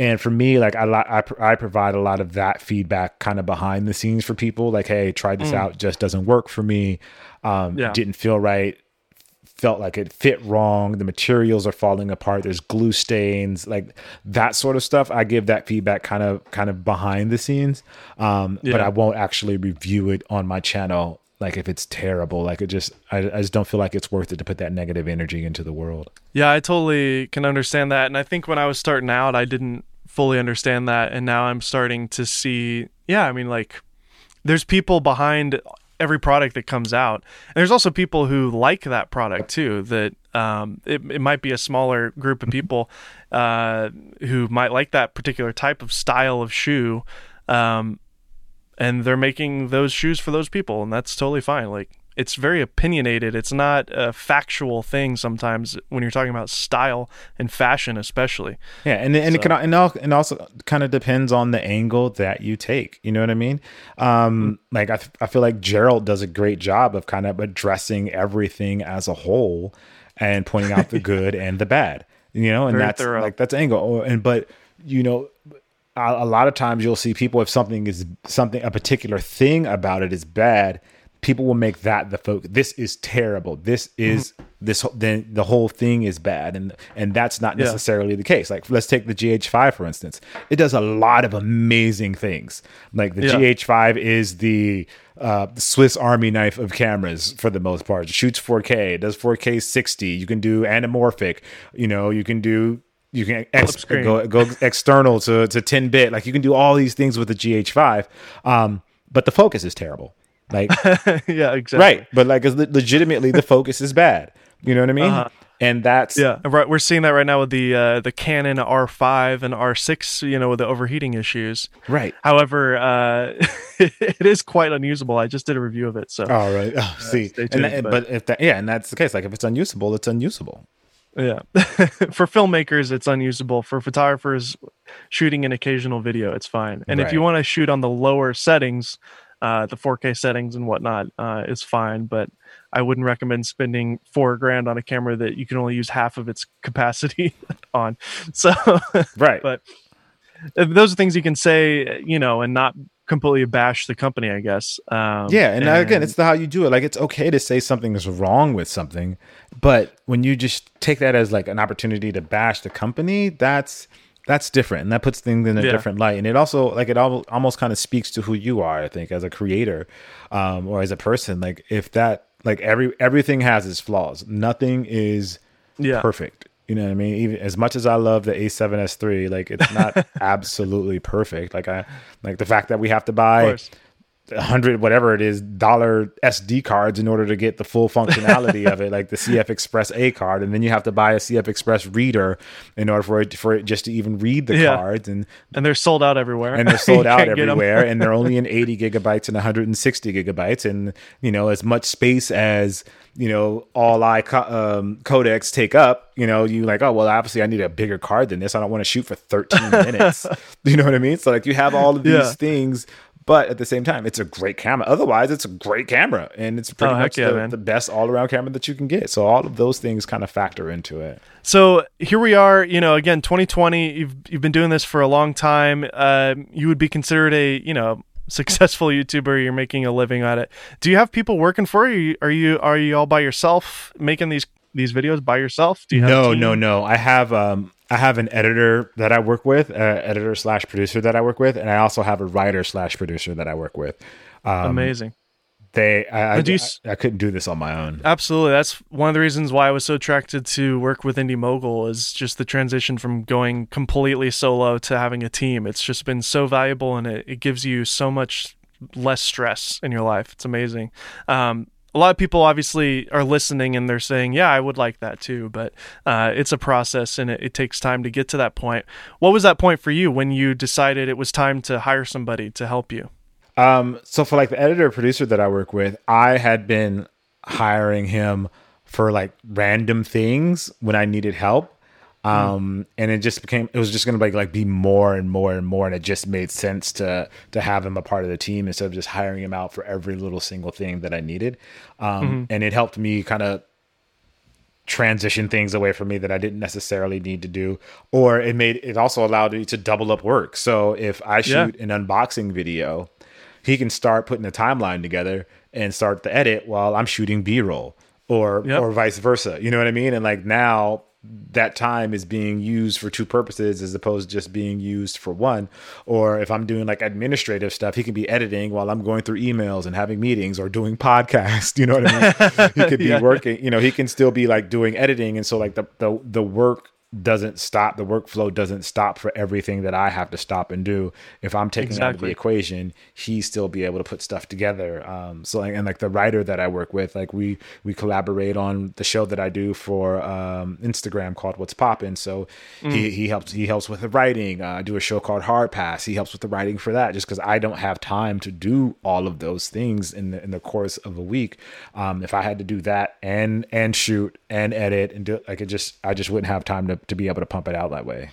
And for me, like I, I, I provide a lot of that feedback kind of behind the scenes for people. Like, hey, try this out, just doesn't work for me. Um, Yeah. Didn't feel right felt like it fit wrong. The materials are falling apart. There's glue stains, like that sort of stuff. I give that feedback kind of kind of behind the scenes, um, but I won't actually review it on my channel. Like if it's terrible, like it just I, I just don't feel like it's worth it to put that negative energy into the world. Yeah, I totally can understand that. And I think when I was starting out, I didn't fully understand that. And now I'm starting to see, yeah, I mean, like, there's people behind every product that comes out. And there's also people who like that product too, that um, it, it might be a smaller group of people uh, who might like that particular type of style of shoe. Um, and they're making those shoes for those people. And that's totally fine. Like, it's very opinionated. It's not a factual thing sometimes when you're talking about style and fashion, especially. Yeah, and and it can and al- and also kind of depends on the angle that you take. You know what I mean? Um, like I feel like Gerald does a great job of kind of addressing everything as a whole and pointing out the good and the bad. You know, and Very that's thorough. like that's angle. Or, and but you know, a lot of times you'll see people if something is something a particular thing about it is bad people will make that the focus this is terrible this is this then the whole thing is bad and and that's not Yeah. necessarily the case like let's take the gh5 for instance it does a lot of amazing things like the Yeah. gh5 is the uh, Swiss Army knife of cameras for the most part. It shoots 4K, it does 4K 60. You can do anamorphic. You know, you can do you can ex- go go external to to 10 bit. Like you can do all these things with the GH5. Um, but the focus is terrible. Like yeah, exactly. right, but like le- legitimately the focus is bad. You know what I mean? Uh-huh. And that's Yeah, right. We're seeing that right now with the uh, the Canon R5 and R6. You know, with the overheating issues. right. However, uh, it is quite unusable. I just did a review of it, so All right. Oh, see, stay and that- but- but if that, yeah, and that's the case. Like if it's unusable, it's unusable. yeah. For filmmakers, it's unusable. For photographers shooting an occasional video, it's fine. And if you want to shoot on the lower settings, uh, the 4K settings and whatnot, uh, it's fine. But I wouldn't recommend spending four grand on a camera that you can only use half of its capacity on. So, Right. but uh, those are things you can say, you know, and not completely bash the company, I guess. Um, Yeah, and, again, it's the how you do it. Like it's okay to say something is wrong with something, but when you just take that as like an opportunity to bash the company, that's that's different, and that puts things in a Yeah. different light. And it also like it al- almost kind of speaks to who you are, I think, as a creator um, or as a person. Like if that like every everything has its flaws. Nothing is yeah. perfect. You know what I mean? Even as much as I love the A7S3, like it's not absolutely perfect. Like I like the fact that we have to buy. Hundred whatever it is dollar SD cards in order to get the full functionality of it, like the CF Express A card, and then you have to buy a CF Express reader in order for it for it just to even read the Yeah. cards, and and they're sold out everywhere. and they're sold out can't get 'em. everywhere, and they're only in 80 gigabytes and 160 gigabytes, and you know as much space as you know all I co- um, codecs take up. You know, you like, oh well, obviously I need a bigger card than this. I don't want to shoot for 13 minutes. you know what I mean? So like you have all of these Yeah. things. But at the same time, it's a great camera. Otherwise, it's a great camera, and it's pretty Oh, much yeah, the, the best all-around camera that you can get. So all of those things kind of factor into it. So here we are. You know, again, 2020. You've you've been doing this for a long time. Uh, you would be considered a you know successful YouTuber. You're making a living at it. Do you have people working for you? Are you are you all by yourself making these these videos by yourself? Do you have no no no i have um i have an editor that i work with uh, editor slash producer that i work with and i also have a writer slash producer that i work with um Amazing. they I, I, do you I, I couldn't do this on my own Absolutely. That's one of the reasons why I was so attracted to work with Indy Mogul is just the transition from going completely solo to having a team. It's just been so valuable and it, it gives you so much less stress in your life. It's amazing. Um, a lot of people obviously are listening and they're saying, yeah, I would like that too. But uh, it's a process and it, it takes time to get to that point. What was that point for you when you decided it was time to hire somebody to help you? Um, so for like the editor producer that I work with, I had been hiring him for like random things when I needed help. Um, and it just became it was just gonna like like be more and more and more, and it just made sense to to have him a part of the team instead of just hiring him out for every little single thing that I needed. Um, and it helped me kind of transition things away from me that I didn't necessarily need to do, or it made it also allowed me to double up work. So if I shoot an unboxing video, he can start putting the timeline together and start the edit while I'm shooting B roll, or Yep. or vice versa. You know what I mean? And like now that time is being used for two purposes as opposed to just being used for one. Or if I'm doing like administrative stuff, he can be editing while I'm going through emails and having meetings or doing podcasts. You know what I mean? he could be Yeah. working, you know, he can still be like doing editing. And so like the the the work doesn't stop the workflow doesn't stop for everything that I have to stop and do. If I'm taking out of the equation, he still be able to put stuff together. Um, so like, and like the writer that I work with, like we we collaborate on the show that I do for um, Instagram called What's Poppin'. So he he helps he helps with the writing. Uh, I do a show called Hard Pass. He helps with the writing for that, just because I don't have time to do all of those things in the in the course of a week. Um, if I had to do that and and shoot and edit and do like it just I just wouldn't have time to to be able to pump it out that way.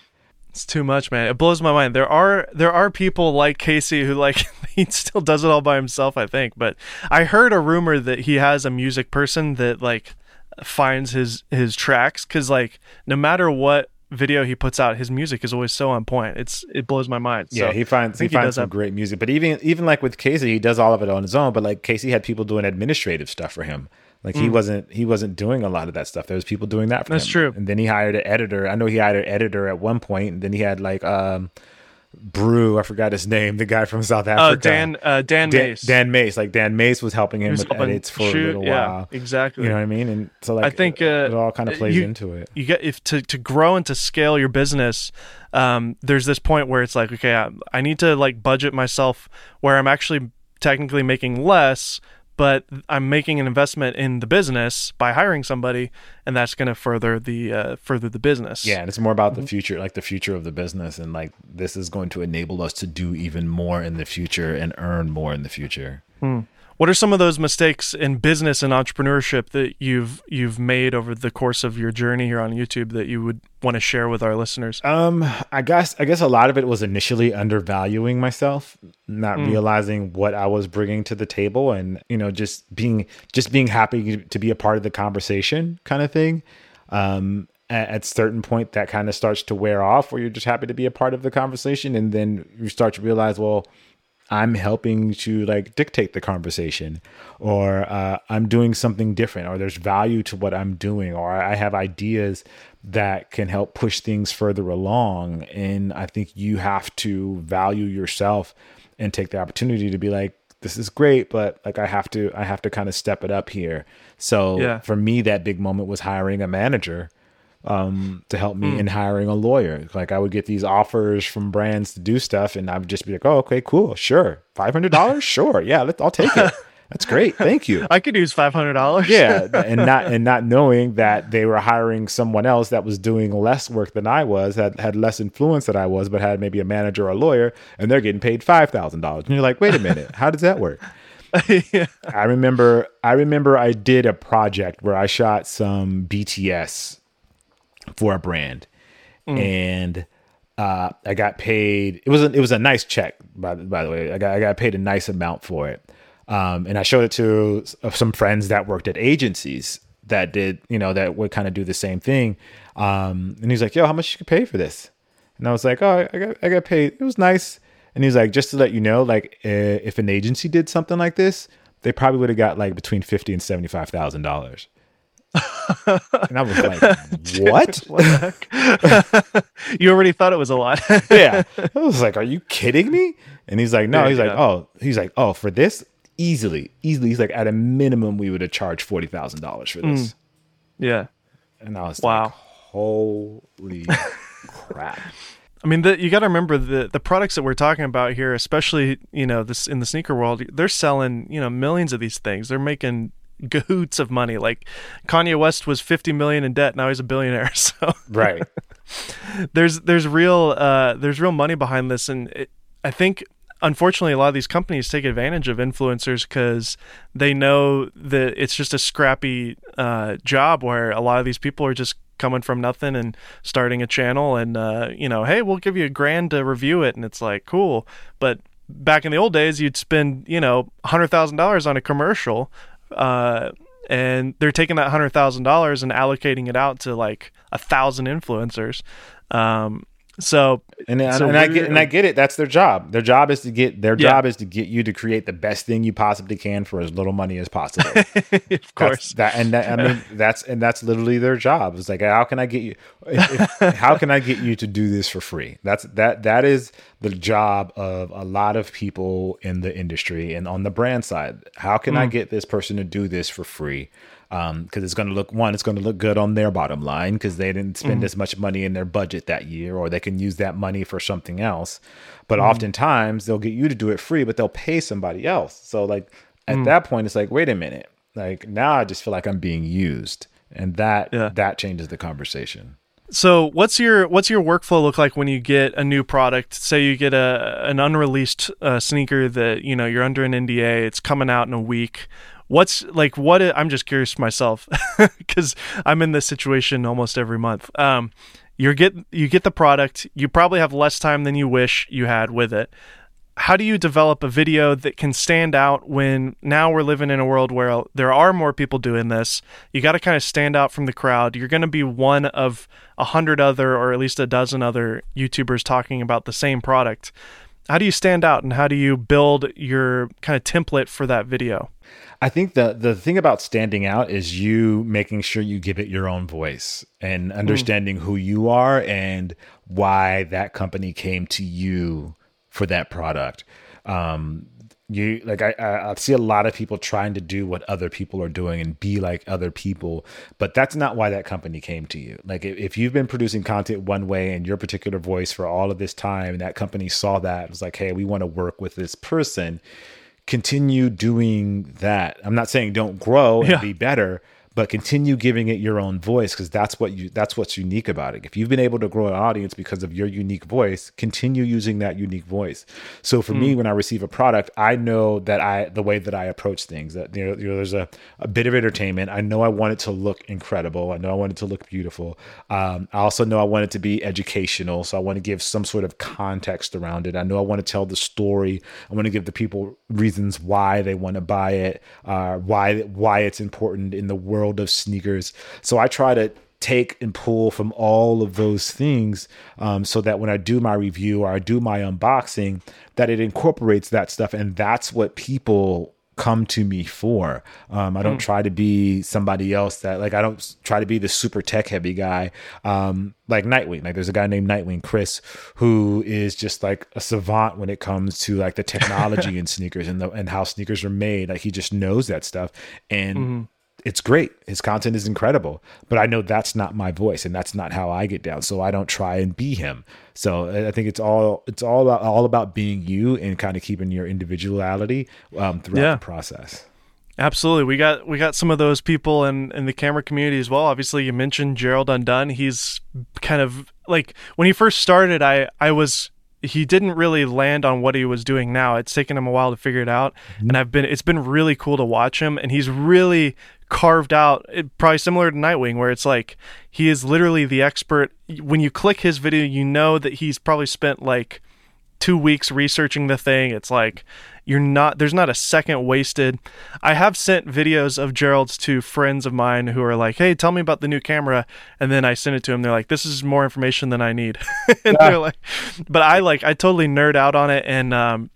It's too much, man. It blows my mind. There are there are people like Casey who like he still does it all by himself, I think. But I heard a rumor that he has a music person that like finds his his tracks cuz like no matter what video he puts out, his music is always so on point. It's it blows my mind. Yeah, So, he finds he he finds some have- great music. But even even like with Casey, he does all of it on his own. But like Casey had people doing administrative stuff for him. Like he wasn't he wasn't doing a lot of that stuff. There was people doing that for Mm. That's him. true. And then he hired an editor. I know he hired an editor at one point, and then he had like um Brew, I forgot his name, the guy from South uh, Africa. Dan uh, Dan, Dan, Mace. Dan Mace. Like Dan Mace was helping him with edits for a little yeah, while. exactly. You know what I mean? And so like I think, uh, it all kind of plays you- into it. you get if to, to grow and to scale your business um, there's this point where it's like okay I, I need to like budget myself where i'm actually technically making less but i'm making an investment in the business by hiring somebody and that's going to further the uh, further the business Yeah, and it's more about Mm-hmm. the future, like the future of the business, and like this is going to enable us to do even more in the future and earn more in the future. What are some of those mistakes in business and entrepreneurship that you've you've made over the course of your journey here on youtube that you would want to share with our listeners Um, I guess I guess a lot of it was initially undervaluing myself, not Hmm. realizing what I was bringing to the table, and you know, just being just being happy to be a part of the conversation, kind of thing. Um, at, at certain point, that kind of starts to wear off, where you're just happy to be a part of the conversation, and then you start to realize, well, I'm helping to like dictate the conversation, or uh, I'm doing something different, or there's value to what I'm doing, or I have ideas that can help push things further along. And I think you have to value yourself and take the opportunity to be like, this is great, but like I have to, I have to kind of step it up here. So Yeah. for me, that big moment was hiring a manager um, to help me in hiring a lawyer. Like I would get these offers from brands to do stuff, and I would just be like, "Oh, okay, cool, sure, five hundred dollars, sure, yeah, let, I'll take it. That's great, thank you." I could use five hundred dollars. yeah, and not and not knowing that they were hiring someone else that was doing less work than I was, had had less influence than I was, but had maybe a manager or a lawyer, and they're getting paid five thousand dollars. And you're like, wait a minute, how does that work? yeah. I remember I remember I did a project where I shot some BTS for a brand. And uh, I got paid it was a, it was a nice check by, by the way. I got I got paid a nice amount for it. Um, and I showed it to some friends that worked at agencies that did, you know, that would kind of do the same thing. Um, and he's like, "Yo, how much you could pay for this?" And I was like, "Oh, I got I got paid. It was nice." And he's like, "Just to let you know, like uh, if an agency did something like this, they probably would have got like between fifty and seventy five thousand dollars." And I was like, "What?" What you already thought it was a lot. yeah. I was like, "Are you kidding me?" And he's like, "No." Yeah, he's like, "Oh." He's like, "Oh, for this, easily, easily." He's like, "At a minimum, we would have charged forty thousand dollars for this." Mm. yeah. And I was Wow. like, "Holy crap!" I mean, the, you got to remember the the products that we're talking about here, especially you know this in the sneaker world, they're selling you know millions of these things. They're making gahoots of money. Like Kanye West was 50 million in debt, now he's a billionaire. So Right. there's there's real uh, there's real money behind this, and it, I think unfortunately a lot of these companies take advantage of influencers because they know that it's just a scrappy uh, job where a lot of these people are just coming from nothing and starting a channel and uh, you know hey we'll give you a grand to review it and it's like cool but back in the old days you'd spend you know $100000 on a commercial uh, and they're taking that hundred thousand dollars and allocating it out to like a thousand influencers. Um, so And, and, So and I get and I get it. That's their job. Their job is to get their Yeah. job is to get you to create the best thing you possibly can for as little money as possible. of That's- course, that and that, I mean that's and that's literally their job. It's like how can I get you? If, if, how can I get you to do this for free? That's that that is the job of a lot of people in the industry and on the brand side. How can I mm. get this person to do this for free? Um, because it's going to look one, it's going to look good on their bottom line because they didn't spend mm. as much money in their budget that year, or they can use that money for something else. But mm. oftentimes they'll get you to do it free, but they'll pay somebody else. So like at mm. that point, it's like, wait a minute, like now I just feel like I'm being used, and that Yeah. that changes the conversation. So what's your what's your workflow look like when you get a new product? Say you get a an unreleased uh, sneaker that you know you're under an NDA. It's coming out in a week. What's like what? i- I'm just curious myself because I'm in this situation almost every month. Um, you get you get the product. You probably have less time than you wish you had with it. How do you develop a video that can stand out when now we're living in a world where there are more people doing this? You got to kind of stand out from the crowd. You're going to be one of a hundred other, or at least a dozen other YouTubers talking about the same product. How do you stand out and how do you build your kind of template for that video? I think the the thing about standing out is you making sure you give it your own voice and understanding who you are and why that company came to you for that product. Um, you like I, I I see a lot of people trying to do what other people are doing and be like other people, but that's not why that company came to you. Like if, if you've been producing content one way and your particular voice for all of this time, and that company saw that and was like, hey, we want to work with this person continue doing that. I'm not saying don't grow and Yeah. be better, but continue giving it your own voice because that's what you that's what's unique about it. If you've been able to grow an audience because of your unique voice, continue using that unique voice. So for me, when I receive a product, I know that I the way that I approach things that you know, you know there's a, a bit of entertainment. I know I want it to look incredible. I know I want it to look beautiful. Um, I also know I want it to be educational. So I want to give some sort of context around it. I know I want to tell the story. I want to give the people reasons why they want to buy it, uh, why why it's important in the world of sneakers. So I try to take and pull from all of those things um, so that when I do my review or I do my unboxing, that it incorporates that stuff, and that's what people come to me for. Um, I don't try to be somebody else that like I don't try to be the super tech heavy guy. Um, like Nightwing, like there's a guy named Nightwing Chris who is just like a savant when it comes to like the technology in sneakers and the and how sneakers are made. Like he just knows that stuff and. It's great. His content is incredible, but I know that's not my voice and that's not how I get down. So I don't try and be him. So I think it's all it's all about all about being you and kind of keeping your individuality um, throughout yeah. the process. Absolutely. We got we got some of those people in, in the camera community as well. Obviously you mentioned Gerald Undone. He's kind of like when he first started I I was he didn't really land on what he was doing now. It's taken him a while to figure it out, mm-hmm. and I've been it's been really cool to watch him, and he's really carved out. It, probably similar to Nightwing, where it's like he is literally the expert. When you click his video, you know that he's probably spent like two weeks researching the thing. It's like you're not there's not a second wasted. I have sent videos of Gerald's to friends of mine who are like, "Hey, tell me about the new camera," and then I send it to them. They're like, "This is more information than I need," and yeah. they're like, "But I like I totally nerd out on it." And um,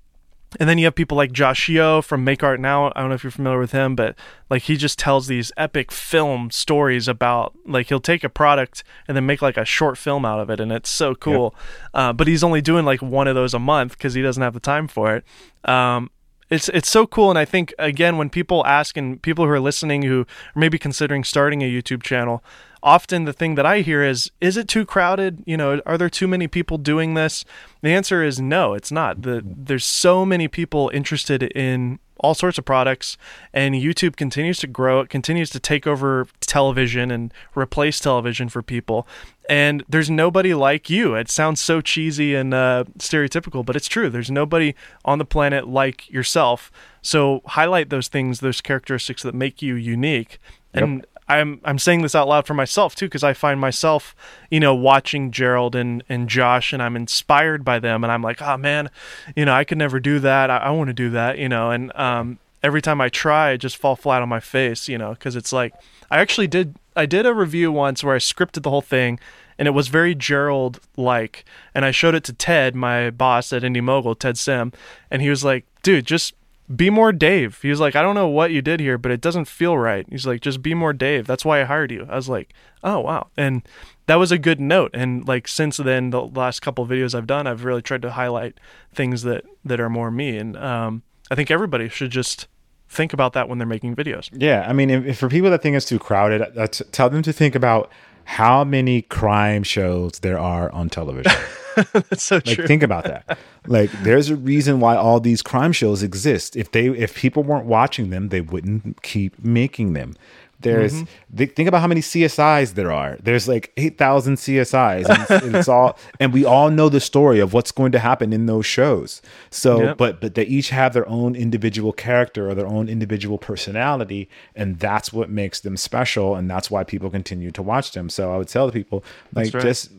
and then you have people like Josh Yeo from Make Art Now. I don't know if you're familiar with him, but like he just tells these epic film stories about like he'll take a product and then make like a short film out of it, and it's so cool. Yep. Uh, but he's only doing like one of those a month because he doesn't have the time for it. Um, it's it's so cool, and I think again when people ask and people who are listening who are maybe considering starting a YouTube channel, often the thing that I hear is, is it too crowded? You know, are there too many people doing this? The answer is no, it's not. The, there's so many people interested in all sorts of products and YouTube continues to grow. It continues to take over television and replace television for people. And there's nobody like you. It sounds so cheesy and uh, stereotypical, but it's true. There's nobody on the planet like yourself. So highlight those things, those characteristics that make you unique. And yep. I'm I'm saying this out loud for myself too because I find myself, you know, watching Gerald and and Josh and I'm inspired by them and I'm like, oh man, you know, I could never do that. I, I want to do that, you know, and um, every time I try, I just fall flat on my face, you know, because it's like I actually did I did a review once where I scripted the whole thing and it was very Gerald like and I showed it to Ted, my boss at Indy Mogul, Ted Sim, and he was like, dude, just be more Dave. He was like, I don't know what you did here, but it doesn't feel right. He's like, just be more Dave. That's why I hired you. I was like, oh, wow. And that was a good note. And like, since then, the last couple videos I've done, I've really tried to highlight things that, that are more me. And um, I think everybody should just think about that when they're making videos. Yeah. I mean, if, if for people that think it's too crowded, that's, tell them to think about how many crime shows there are on television. That's so like, true. Think about that. like, there's a reason why all these crime shows exist. If they, if people weren't watching them, they wouldn't keep making them. There's mm-hmm. think about how many CSIs there are. There's like eight thousand CSIs, and it's, it's, all, and we all know the story of what's going to happen in those shows. So, yep. but but they each have their own individual character or their own individual personality, and that's what makes them special, and that's why people continue to watch them. So, I would tell the people like right. just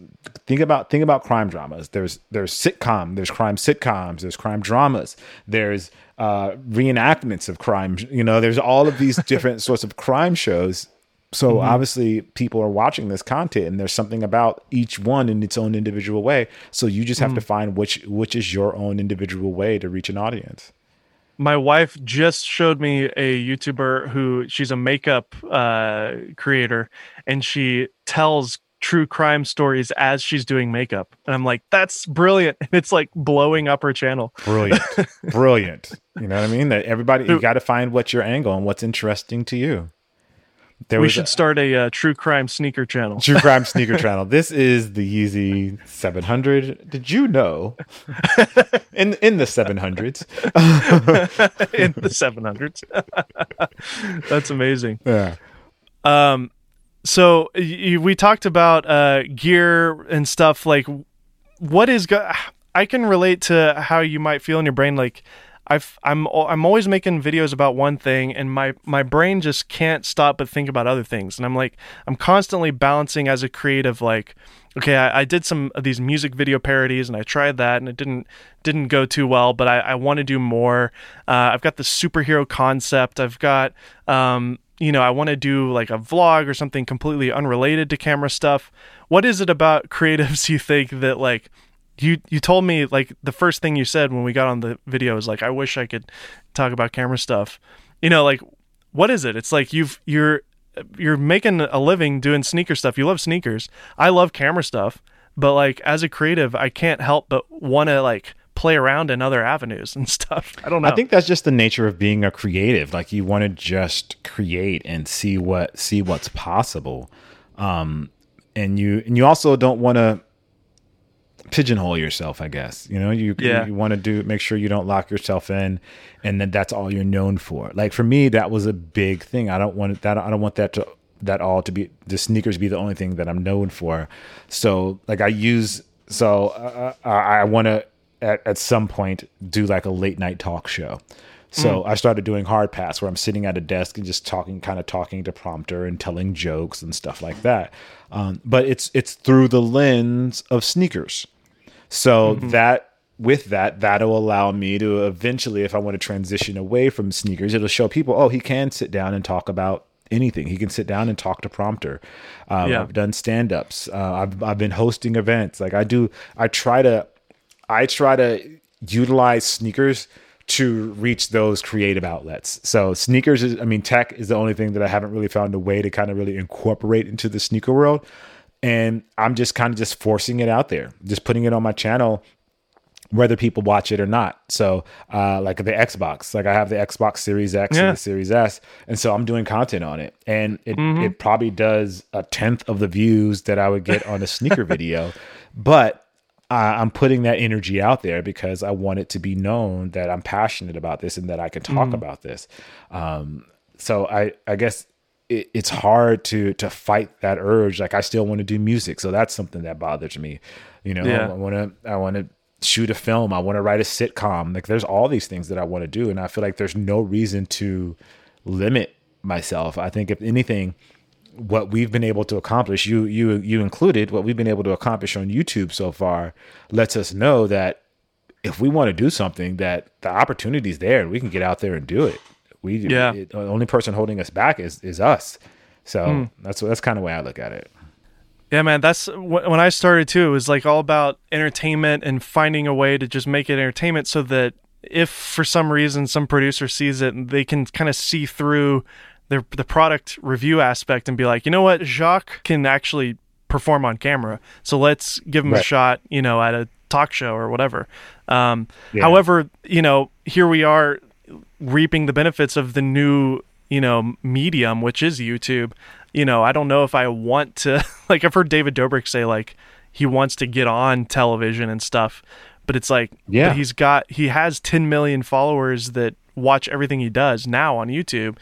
think about think about crime dramas. There's there's sitcom, there's crime sitcoms, there's crime dramas, there's uh, reenactments of crime. You know, there's all of these different sorts of crime shows. So mm-hmm. obviously, people are watching this content, and there's something about each one in its own individual way. So you just have mm. to find which which is your own individual way to reach an audience my wife just showed me a YouTuber who she's a makeup uh, creator, and she tells true crime stories as she's doing makeup. And I'm like, that's brilliant. And it's like blowing up her channel. Brilliant. brilliant. You know what I mean? That everybody, you got to find what's your angle and what's interesting to you. There we should a, start a uh, true crime sneaker channel. True crime sneaker channel. This is the Yeezy 700. Did you know? in in the 700s. in the 700s. That's amazing. Yeah. Um so we talked about uh, gear and stuff like what is go- I can relate to how you might feel in your brain like I've I'm I'm always making videos about one thing and my my brain just can't stop but think about other things. And I'm like I'm constantly balancing as a creative like okay I, I did some of these music video parodies and I tried that and it didn't didn't go too well but I, I want to do more. Uh, I've got the superhero concept. I've got um, you know, I want to do like a vlog or something completely unrelated to camera stuff. What is it about creatives you think that like you you told me like the first thing you said when we got on the video is like I wish I could talk about camera stuff. You know, like what is it? It's like you've you're you're making a living doing sneaker stuff. You love sneakers. I love camera stuff, but like as a creative, I can't help but want to like play around in other avenues and stuff. I don't know. I think that's just the nature of being a creative. Like you want to just create and see what see what's possible. Um, and you and you also don't want to pigeonhole yourself, I guess. You know, you Yeah. you want to do make sure you don't lock yourself in and then that's all you're known for. Like for me that was a big thing. I don't want that I don't want that to that all to be the sneakers be the only thing that I'm known for. So like I use so uh, uh, I want to at, at some point do like a late night talk show. So I started doing hard pass where I'm sitting at a desk and just talking, kind of talking to prompter and telling jokes and stuff like that. Um, but it's it's through the lens of sneakers. So that with that, that'll allow me to eventually, if I want to transition away from sneakers, it'll show people, oh, he can sit down and talk about anything. He can sit down and talk to prompter. Um, Yeah. I've done stand ups. Uh, I've I've been hosting events. Like I do, I try to, I try to utilize sneakers to reach those creative outlets. So sneakers is, I mean, tech is the only thing that I haven't really found a way to kind of really incorporate into the sneaker world. And I'm just kind of just forcing it out there, just putting it on my channel whether people watch it or not. So, uh, like the Xbox, like I have the Xbox Series X Yeah. and the Series S, and so I'm doing content on it, and it it probably does a tenth of the views that I would get on a sneaker video, but I'm putting that energy out there because I want it to be known that I'm passionate about this and that I can talk about this. Um, so I I guess it, it's hard to to fight that urge. Like I still want to do music, so that's something that bothers me. You know, Yeah. I want to I want to shoot a film. I want to write a sitcom. Like there's all these things that I want to do, and I feel like there's no reason to limit myself. I think if anything, what we've been able to accomplish, you you you included, what we've been able to accomplish on YouTube so far, lets us know that if we want to do something, that the opportunity's there, and we can get out there and do it. We Yeah. it- the only person holding us back is is us. So hmm. that's that's kind of the way I look at it. Yeah, man, that's when I started too. It was like all about entertainment and finding a way to just make it entertainment so that if for some reason some producer sees it, they can kind of see through their the product review aspect and be like, you know what, Jacques can actually perform on camera, so let's give him a shot, you know, at a talk show or whatever. Um, Yeah. However, you know, here we are reaping the benefits of the new you know medium which is youtube you know i don't know if i want to like i've heard david dobrik say like he wants to get on television and stuff but it's like Yeah. he's got he has 10 million followers that watch everything he does now on youtube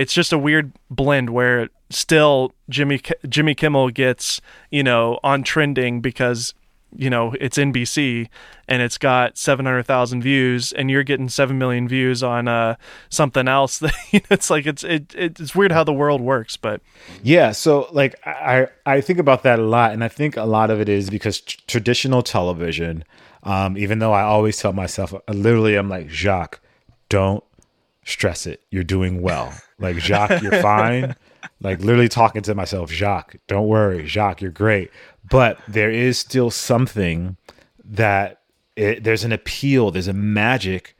it's just a weird blend where still jimmy jimmy kimmel gets you know on trending because you know it's NBC and it's got 700,000 views and you're getting 7 million views on uh something else it's like it's it, it's weird how the world works but Yeah, so like I I think about that a lot, and I think a lot of it is because tr- traditional television. Um, even though I always tell myself, literally, I'm like Jacques, don't stress it. You're doing well. Like Jacques, you're fine. Like literally talking to myself, Jacques, don't worry, Jacques, you're great. But there is still something that it, there's an appeal, there's a magic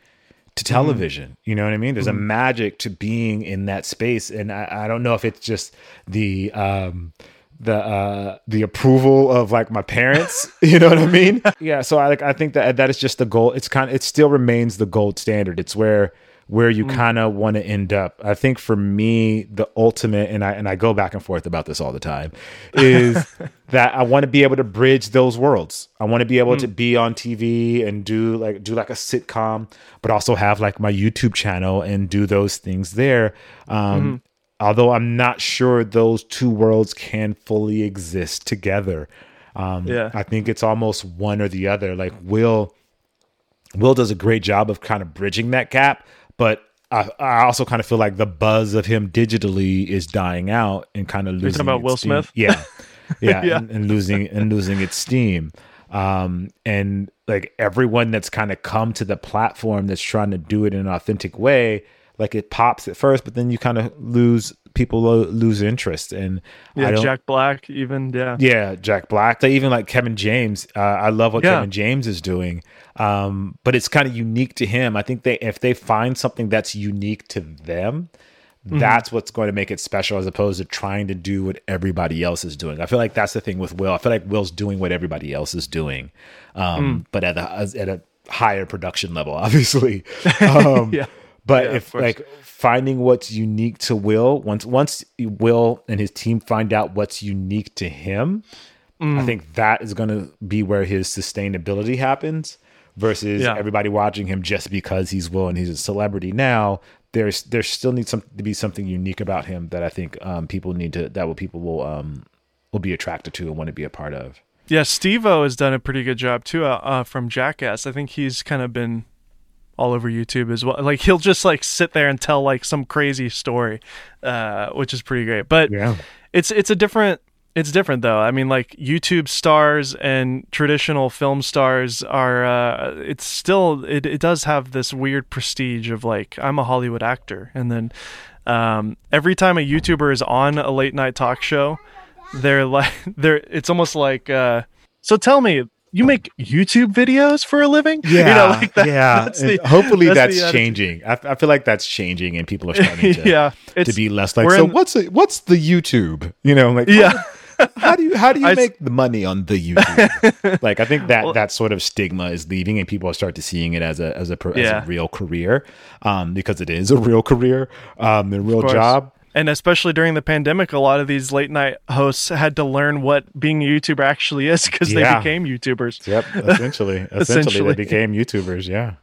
to television. You know what I mean? There's a magic to being in that space, and I, I don't know if it's just the um, the uh, the approval of like my parents. you know what I mean? Yeah. So I like I think that that is just the goal. It's kind of it still remains the gold standard. It's where where you kind of want to end up. I think for me, the ultimate, and I and I go back and forth about this all the time, is that I want to be able to bridge those worlds. I want to be able to be on TV and do like do like a sitcom, but also have like my YouTube channel and do those things there. Um, Although I'm not sure those two worlds can fully exist together. Um, Yeah. I think it's almost one or the other. Like Will, Will does a great job of kind of bridging that gap, but I, I also kind of feel like the buzz of him digitally is dying out and kind of losing. You talking about its Will steam. Smith? Yeah, yeah, Yeah. And, and losing and losing its steam. Um, and like everyone that's kind of come to the platform that's trying to do it in an authentic way, like it pops at first, but then you kind of lose people lo- lose interest. And yeah jack black even yeah yeah, Jack Black. They even like Kevin James. Uh, I love what Yeah. Kevin James is doing, um, but it's kind of unique to him. I think they if they find something that's unique to them, Mm-hmm. that's what's going to make it special, as opposed to trying to do what everybody else is doing. I feel like that's the thing with Will. I feel like Will's doing what everybody else is doing, um, Mm. but at a at a higher production level, obviously. Um, Yeah. But Yeah, if like finding what's unique to Will, once once Will and his team find out what's unique to him, Mm. I think that is going to be where his sustainability happens. Versus Yeah. everybody watching him just because he's Will and he's a celebrity now. There's there still needs some to be something unique about him that I think um, people need to that will people will um, will be attracted to and want to be a part of. Yeah, Steve O has done a pretty good job too uh, uh, from Jackass. I think he's kind of been all over YouTube as well. Like he'll just like sit there and tell like some crazy story, uh, which is pretty great. But Yeah. it's it's a different it's different though. I mean, like YouTube stars and traditional film stars are. Uh, it's still it it does have this weird prestige of like I'm a Hollywood actor, and then um, every time a YouTuber is on a late night talk show, they're like they're. It's almost like. Uh, so tell me. You make YouTube videos for a living? Yeah, you know, like that, yeah. that's the- hopefully that's that's, changing. I, I feel like that's changing, and people are starting to, yeah, to be less like. So in- what's a, what's the YouTube? You know, like yeah. how do you how do you I make the money on the YouTube? like I think that Well- that sort of stigma is leaving, and people are starting to seeing it as a as a, pro- Yeah. as a real career, um, because it is a real career, um, a real job. And especially during the pandemic, a lot of these late night hosts had to learn what being a YouTuber actually is because Yeah. they became YouTubers. Yep, essentially, essentially, Essentially. they became YouTubers. Yeah.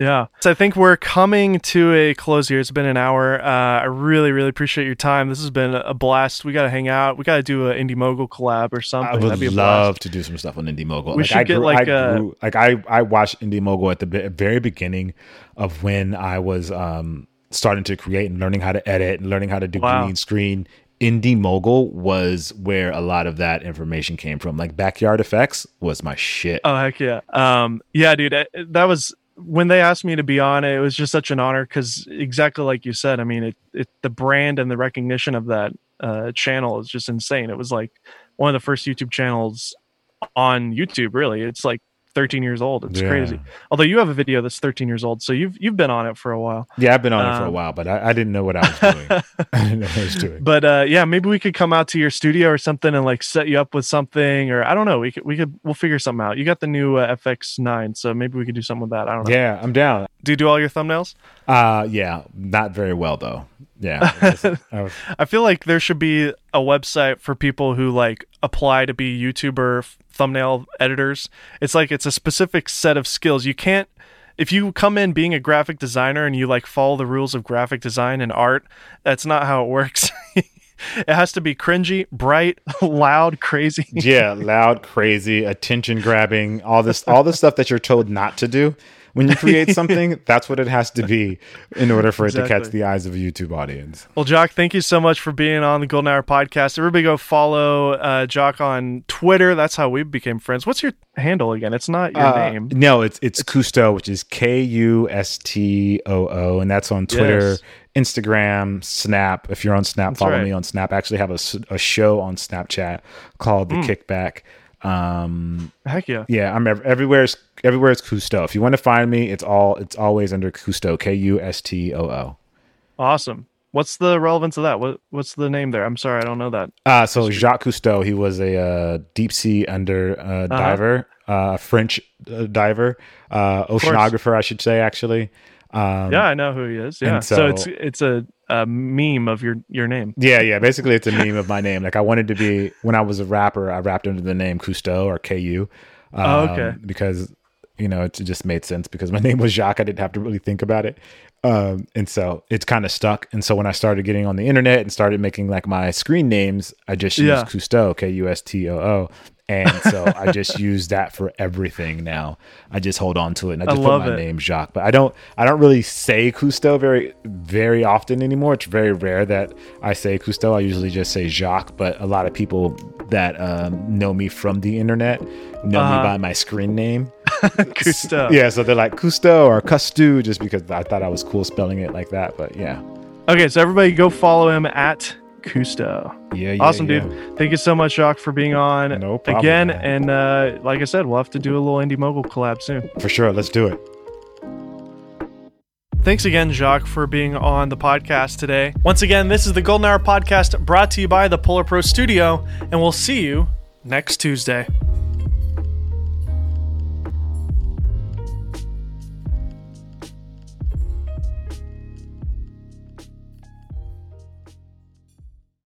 Yeah. So I think we're coming to a close here. It's been an hour. Uh, I really, really appreciate your time. This has been a blast. We got to hang out. We got to do an Indy Mogul collab or something. I would That'd be a love to do some stuff on Indy Mogul. We like should I get, grew, like, I a- grew, like I I watched Indy Mogul at the very beginning of when I was um starting to create and learning how to edit and learning how to do Wow. green screen. Indy Mogul was where a lot of that information came from. Like Backyard Effects was my shit. Oh heck yeah. Um yeah, dude, I- that was when they asked me to be on it, it was just such an honor cuz exactly like you said, I mean, it, it the brand and the recognition of that uh channel is just insane. It was like one of the first YouTube channels on YouTube, really. It's like 13 years old. It's Yeah. crazy. Although you have a video that's 13 years old, so you've you've been on it for a while. Yeah, I've been on it for a Um, while, but I, I didn't know what I was doing. I didn't know what I was doing. But uh yeah, maybe we could come out to your studio or something and like set you up with something or I don't know, we could we could we'll figure something out. You got the new uh, FX9, so maybe we could do something with that. I don't know. Yeah, I'm down. Do you do all your thumbnails? Uh yeah, not very well though. Yeah. I was- I feel like there should be a website for people who like apply to be YouTuber thumbnail editors. It's like it's a specific set of skills. You can't if you come in being a graphic designer and you like follow the rules of graphic design and art, that's not how it works. it has to be cringy, bright, loud, crazy. yeah, loud, crazy, attention grabbing, all this, all the stuff that you're told not to do when you create something. that's what it has to be in order for it to catch the eyes of a YouTube audience. Well, Jacques, thank you so much for being on the Golden Hour podcast. Everybody go follow uh, Jacques on Twitter. That's how we became friends. What's your handle again? It's not your Uh, name. No, it's it's Kusto, which is K U S T O O, and that's on Twitter, Yes. Instagram, Snap. If you're on Snap, follow right. me on Snap. I actually have a, a show on Snapchat called The Mm. Kickback. Um, Heck yeah. yeah, I'm ev- everywhere. Is, everywhere is Kusto. If you want to find me, it's all it's always under Kusto. K U S T O O. Awesome. What's the relevance of that? What What's the name there? I'm sorry, I don't know that. Uh, so Jacques Cousteau, he was a uh, deep sea under uh, diver, uh, French uh, diver, uh, oceanographer, I should say, actually. Um, yeah, I know who he is. Yeah. So, so- it's it's a, a meme of your your name. yeah, yeah. Basically, it's a meme of my name. Like I wanted to be when I was a rapper, I rapped under the name Cousteau or KU. Um, Oh, okay. Because you know it just made sense because my name was Jacques. I didn't have to really think about it. Um, and so it's kind of stuck. And so when I started getting on the internet and started making like my screen names, I just used Yeah. Cousteau, K U S T O O. And so I just use that for everything now. I just hold on to it and I I just put my it. name Jacques. But I don't I don't really say Cousteau very very often anymore. It's very rare that I say Cousteau. I usually just say Jacques. But a lot of people that um, know me from the internet know Uh-huh. me by my screen name. Cousteau. Yeah, so they're like Cousteau or Custu just because I thought I was cool spelling it like that. But yeah. Okay, so everybody go follow him at Cousteau. Yeah, yeah. Awesome, yeah. dude. Thank you so much, Jacques, for being on No problem, again. man. And uh, like I said, we'll have to do a little Indy Mogul collab soon. For sure. Let's do it. Thanks again, Jacques, for being on the podcast today. Once again, this is the Golden Hour podcast brought to you by the PolarPro Studio, and we'll see you next Tuesday.